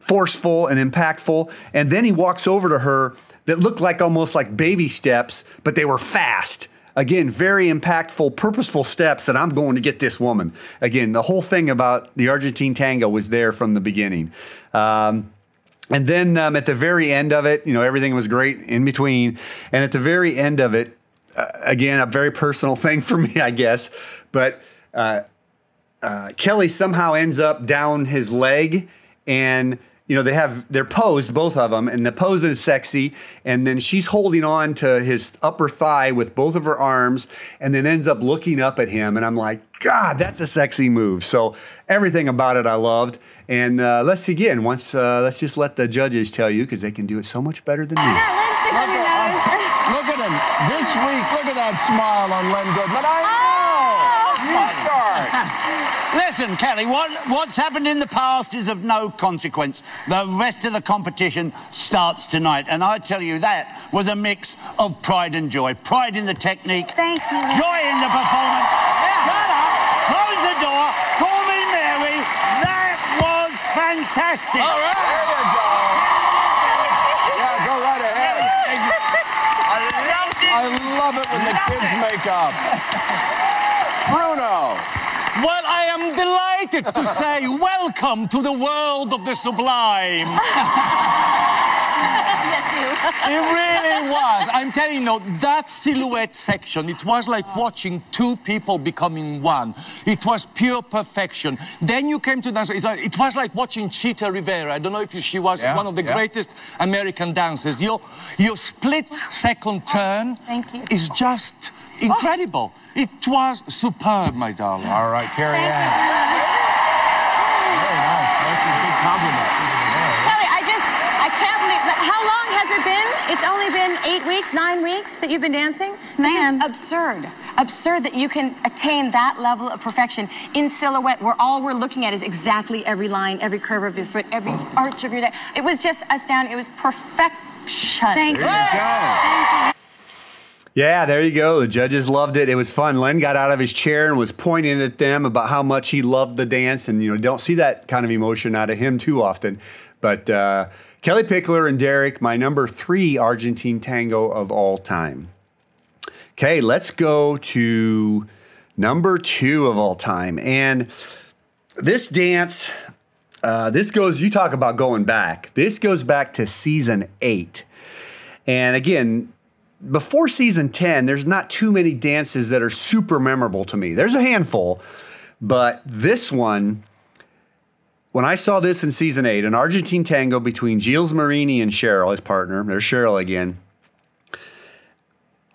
forceful and impactful. And then he walks over to her that looked like almost like baby steps, but they were fast. Again, very impactful, purposeful steps that I'm going to get this woman. Again, the whole thing about the Argentine tango was there from the beginning. Um, and then um, at the very end of it, you know, everything was great in between. And at the very end of it, uh, again, a very personal thing for me, I guess. But uh, uh, Kelly somehow ends up down his leg and you know they have they're posed both of them and the pose is sexy and then she's holding on to his upper thigh with both of her arms and then ends up looking up at him and i'm like god that's a sexy move so everything about it i loved and uh, let's again once uh, let's just let the judges tell you because they can do it so much better than me Look at, look at him. This week, look at that smile on Len Goodman. I. Listen, Kelly, what, what's happened in the past is of no consequence. The rest of the competition starts tonight. And I tell you, that was a mix of pride and joy. Pride in the technique. Thank you. Joy in the performance. Shut up. Close the door. Call me Mary. That was fantastic. All right. There you go. Yeah, go right ahead. I loved it. I love it when the kids make up. Bruno. Well, I am delighted to say welcome to the world of the sublime. It really was. I'm telling you, that silhouette section, it was like watching two people becoming one. It was pure perfection. Then you came to dance. It was, it was like watching Chita Rivera. I don't know if you, she was Yeah, one of the yeah. greatest American dancers. Your, your split second turn Thank you. is just incredible. It was superb, my darling. All right, Carrie Ann. Very nice. That's a big compliment. Kelly, I just, I can't believe that. How long has it been? It's only been eight weeks, nine weeks that you've been dancing? Man. absurd. Absurd that you can attain that level of perfection in silhouette where all we're looking at is exactly every line, every curve of your foot, every arch of your neck. It was just astounding. It was perfection. Thank There you go. Yeah, there you go. The judges loved it. It was fun. Len got out of his chair and was pointing at them about how much he loved the dance, and you know, don't see that kind of emotion out of him too often. But uh, Kellie Pickler and Derek, my number three Argentine tango of all time. Okay, let's go to number two of all time, and this dance. Uh, this goes. You talk about going back. This goes back to season eight, and again, before season 10, there's not too many dances that are super memorable to me. There's a handful, but this one, when I saw this in season 8, an Argentine tango between Gilles Marini and Cheryl, his partner, there's Cheryl again.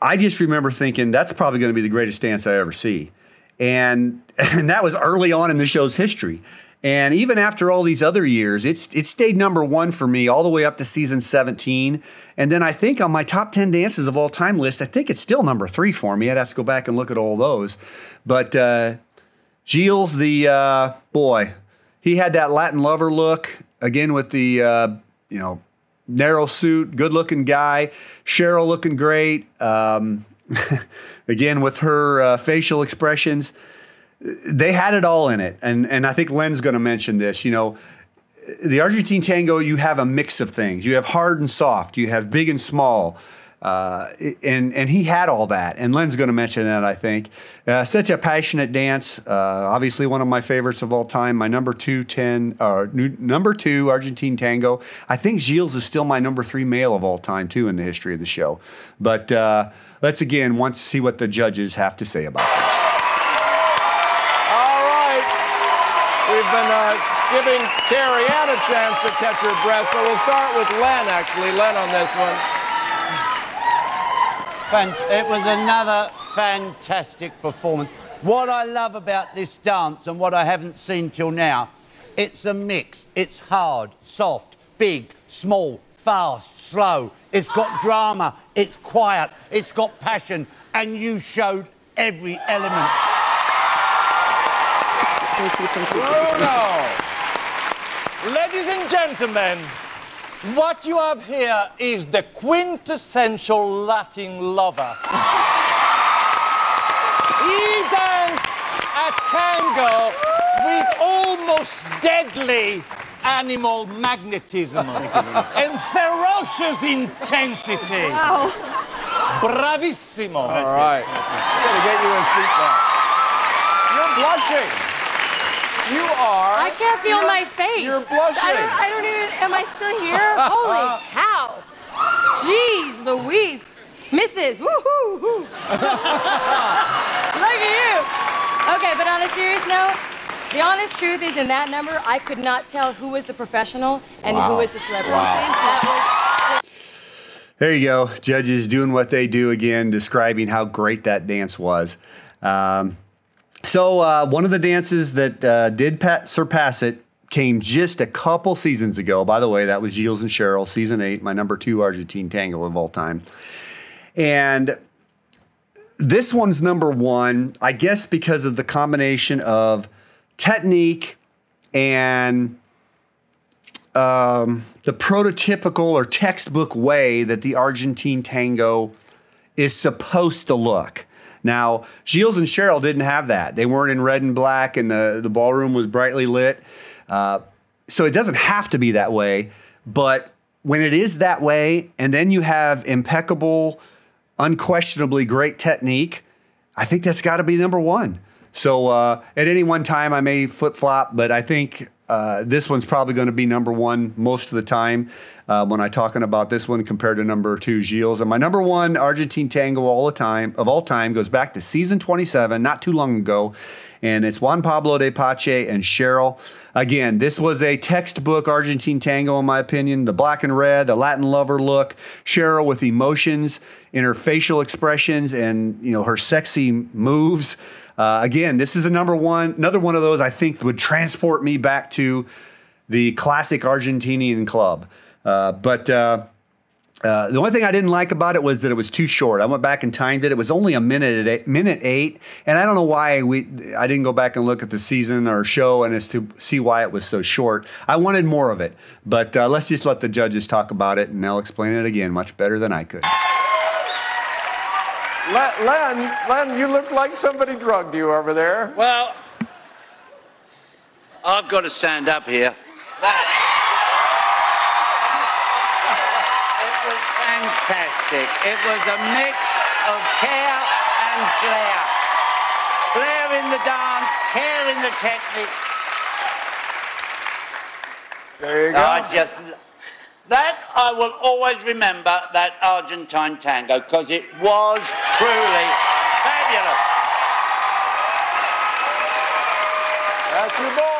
I just remember thinking that's probably going to be the greatest dance I ever see. And and that was early on in the show's history. And even after all these other years, it's it stayed number one for me all the way up to season 17. And then I think on my top 10 dances of all time list, I think it's still number three for me. I'd have to go back and look at all those. But uh, Gilles, the uh, boy, he had that Latin lover look again with the uh, you know narrow suit, good looking guy. Cheryl looking great. Um, again with her uh, facial expressions they had it all in it. And and I think Len's going to mention this. You know, the Argentine tango, you have a mix of things. You have hard and soft. You have big and small. Uh, and and he had all that, and Len's going to mention that I think. Uh, such a passionate dance, uh, obviously one of my favorites of all time. My number two ten, uh, nu- number two Argentine tango. I think Gilles is still my number three male of all time too in the history of the show. But uh, let's again once see what the judges have to say about this. All right. We've been uh, giving Carrie Ann a chance to catch her breath, so we'll start with Len, actually. Len on this one. It was another fantastic performance. What I love about this dance and what I haven't seen till now, it's a mix. It's hard, soft, big, small, fast, slow. It's got drama, it's quiet, it's got passion, and you showed every element. Bruno! Ladies and gentlemen, what you have here is the quintessential Latin lover. he danced a tango with almost deadly animal magnetism and ferocious intensity. Wow. Bravissimo. All right. Gotta get you a seat back. You're blushing. You are. I can't feel You're- my face. You're blushing. I don't, I don't even. Am I still here? Holy cow! Jeez, Louise, Mrs. Woohoo! hoo. Look at you. Okay, but on a serious note, the honest truth is, in that number, I could not tell who was the professional and who was the celebrity. Wow. That was There you go. Judges doing what they do again, describing how great that dance was. Um, so, uh, one of the dances that uh, did pat- surpass it came just a couple seasons ago. By the way, that was Gilles and Cheryl, season eight, my number two Argentine tango of all time. And this one's number one, I guess, because of the combination of technique and um, the prototypical or textbook way that the Argentine tango is supposed to look. Now, Gilles and Cheryl didn't have that. They weren't in red and black, and the, the ballroom was brightly lit. Uh, so it doesn't have to be that way. But when it is that way, and then you have impeccable, unquestionably great technique, I think that's got to be number one. So uh, at any one time, I may flip flop, but I think uh, this one's probably going to be number one most of the time uh, when I'm talking about this one compared to number two, Gilles. And my number one Argentine tango all the time of all time goes back to season 27, not too long ago, and it's Juan Pablo Di Pace and Cheryl. Again, this was a textbook Argentine tango, in my opinion. The black and red, the Latin lover look, Cheryl with emotions in her facial expressions and you know her sexy moves. Uh, again, this is a number one, another one of those I think would transport me back to the classic Argentinian club. Uh, but uh, uh, the only thing I didn't like about it was that it was too short. I went back and timed it. It was only a minute at eight, minute eight, and I don't know why we I didn't go back and look at the season or show and as to see why it was so short. I wanted more of it, but uh, let's just let the judges talk about it, and they'll explain it again much better than I could. Le- Len, Len, you look like somebody drugged you over there. Well, I've got to stand up here. It was fantastic. It was a mix of care and flair. Flair in the dance, care in the technique. There you go. I just, that I will always remember that Argentine tango because it was truly fabulous. That's your boy.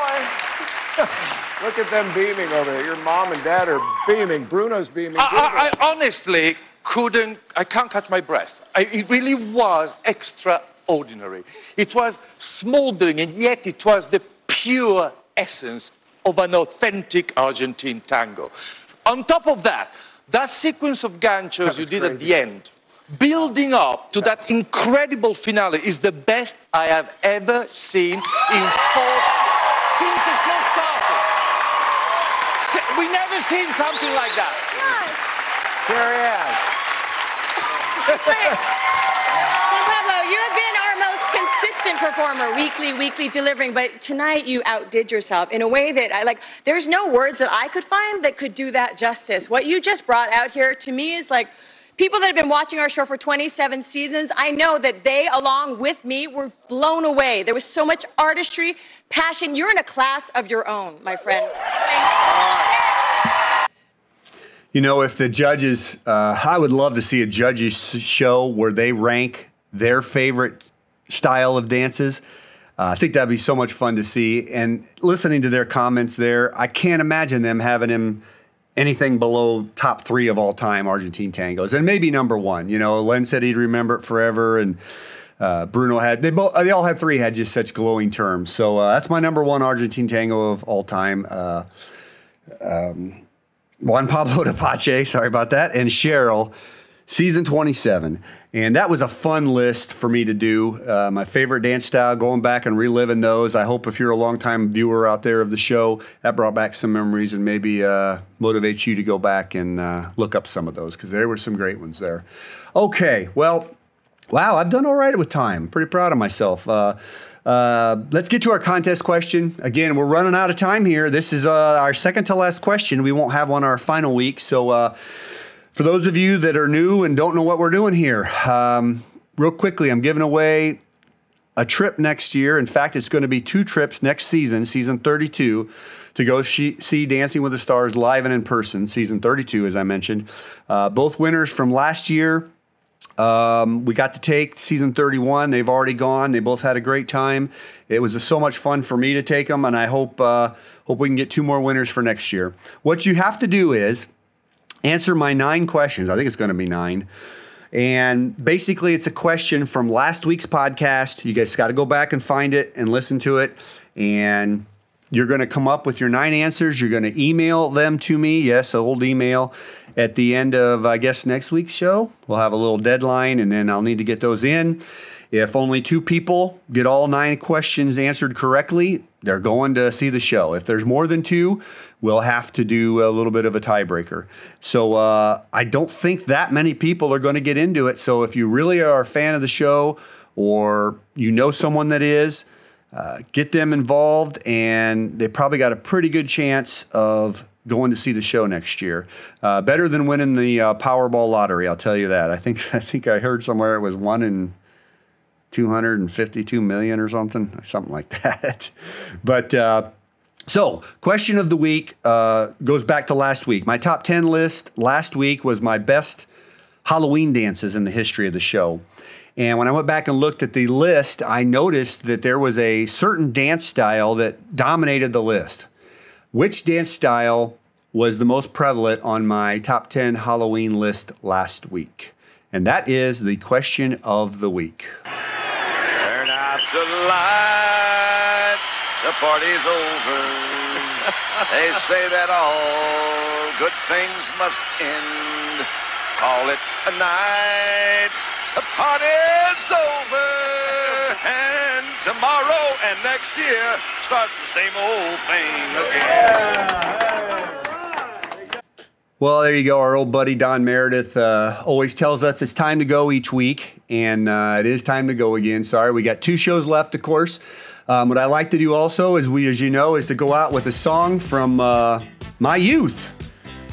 Look at them beaming over there. Your mom and dad are beaming. Bruno's beaming. I, I, I honestly couldn't, I can't catch my breath. I, it really was extraordinary. It was smoldering, and yet it was the pure essence of an authentic Argentine tango. On top of that, that sequence of ganchos you did at the end, building up to that incredible finale, is the best I have ever seen in four since the show started. We never seen something like that. Carrie Ann. Well, Pablo, you have been our most performer, weekly, weekly delivering, but tonight you outdid yourself in a way that I like. There's no words that I could find that could do that justice. What you just brought out here to me is like People that have been watching our show for 27 seasons, I know that they, along with me, were blown away. There was so much artistry, passion. You're in a class of your own, my friend. You know, if the judges, uh, I would love to see a judges show where they rank their favorite style of dances. Uh, I think that'd be so much fun to see. And listening to their comments there, I can't imagine them having him anything below top three of all time Argentine tangos, and maybe number one. You know, Len said he'd remember it forever, and uh, Bruno had they both they all had three had just such glowing terms. So uh, that's my number one Argentine tango of all time. Uh, um, Juan Pablo Di Pace, sorry about that, and Cheryl, season 27. And that was a fun list for me to do. Uh, my favorite dance style, going back and reliving those. I hope if you're a longtime viewer out there of the show, that brought back some memories and maybe uh, motivates you to go back and uh, look up some of those because there were some great ones there. Okay, well, wow, I've done all right with time. Pretty proud of myself. Uh, uh, let's get to our contest question. Again, we're running out of time here. This is uh, our second to last question. We won't have one our final week. So, uh, for those of you that are new and don't know what we're doing here, um, real quickly, I'm giving away a trip next year. In fact, it's going to be two trips next season, season 32, to go she- see Dancing with the Stars live and in person, season 32, as I mentioned. Uh, both winners from last year. Um, we got to take season 31. They've already gone. They both had a great time. It was so much fun for me to take them, and I hope uh, hope we can get two more winners for next year. What you have to do is answer my nine questions. I think it's going to be nine. And basically, it's a question from last week's podcast. You guys got to go back and find it and listen to it. And you're going to come up with your nine answers. You're going to email them to me. Yes, old email. At the end of, I guess, next week's show, we'll have a little deadline and then I'll need to get those in. If only two people get all nine questions answered correctly, they're going to see the show. If there's more than two, we'll have to do a little bit of a tiebreaker. So uh, I don't think that many people are going to get into it. So if you really are a fan of the show or you know someone that is, uh, get them involved, and they probably got a pretty good chance of going to see the show next year. Uh, better than winning the uh, Powerball lottery, I'll tell you that. I think I think I heard somewhere it was one in 252 million or something, something like that. but uh, so, question of the week uh, goes back to last week. My top 10 list last week was my best Halloween dances in the history of the show. And when I went back and looked at the list, I noticed that there was a certain dance style that dominated the list. Which dance style was the most prevalent on my top 10 Halloween list last week? And that is the question of the week. Turn the lights, the party's over. they say that all good things must end. Call it a night. The party's over. And tomorrow and next year starts the same old thing again. Well, there you go. Our old buddy Don Meredith uh, always tells us it's time to go each week, and uh, it is time to go again. Sorry, we got two shows left, of course. Um, what I like to do also, is we, as you know, is to go out with a song from uh, my youth,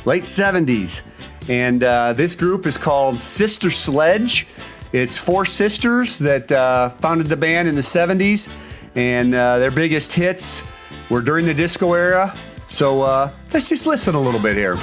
late '70s, and uh, this group is called Sister Sledge. It's four sisters that uh, founded the band in the '70s, and uh, their biggest hits were during the disco era. So uh, let's just listen a little bit here.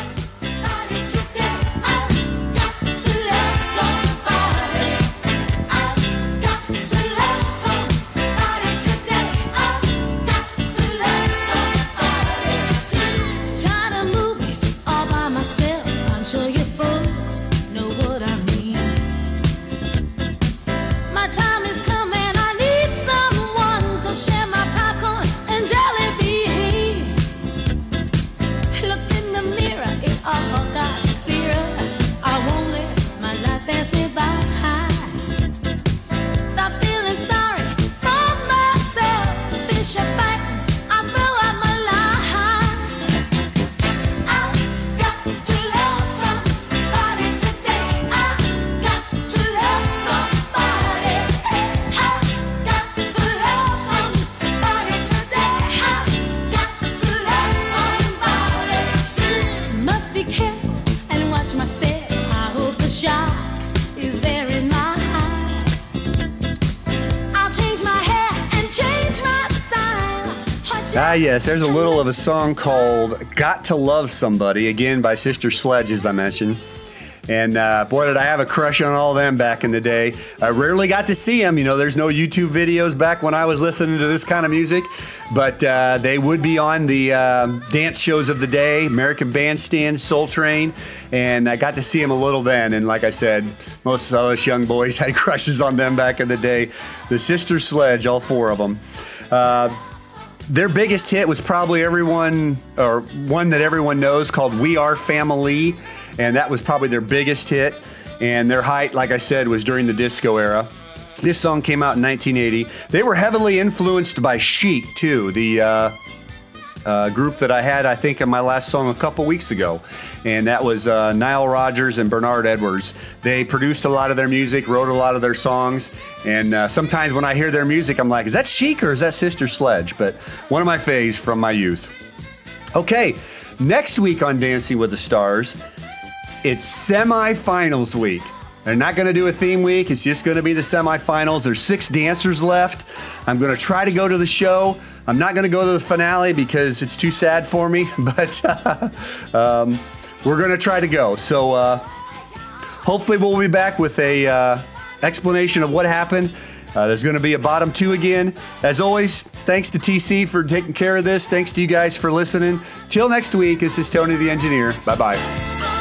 Ah, yes, there's a little of a song called Got to Love Somebody, again by Sister Sledge, as I mentioned. And uh, boy, did I have a crush on all them back in the day. I rarely got to see them. You know, there's no YouTube videos back when I was listening to this kind of music, but uh, they would be on the uh, dance shows of the day American Bandstand, Soul Train, and I got to see them a little then. And like I said, most of us young boys had crushes on them back in the day. The Sister Sledge, all four of them. Uh, their biggest hit was probably everyone, or one that everyone knows called We Are Family, and that was probably their biggest hit. And their height, like I said, was during the disco era. This song came out in 1980. They were heavily influenced by Chic, too, the uh, uh, group that I had, I think, in my last song a couple weeks ago. And that was uh, Nile Rodgers and Bernard Edwards. They produced a lot of their music, wrote a lot of their songs. And uh, sometimes when I hear their music, I'm like, is that Chic or is that Sister Sledge? But one of my faves from my youth. Okay, next week on Dancing with the Stars, it's semifinals week. They're not going to do a theme week. It's just going to be the semifinals. There's six dancers left. I'm going to try to go to the show. I'm not going to go to the finale because it's too sad for me, but um, we're going to try to go. So uh, hopefully we'll be back with a uh, explanation of what happened. Uh, there's going to be a bottom two again. As always, thanks to TC for taking care of this. Thanks to you guys for listening. Till next week, this is Tony the Engineer. Bye bye.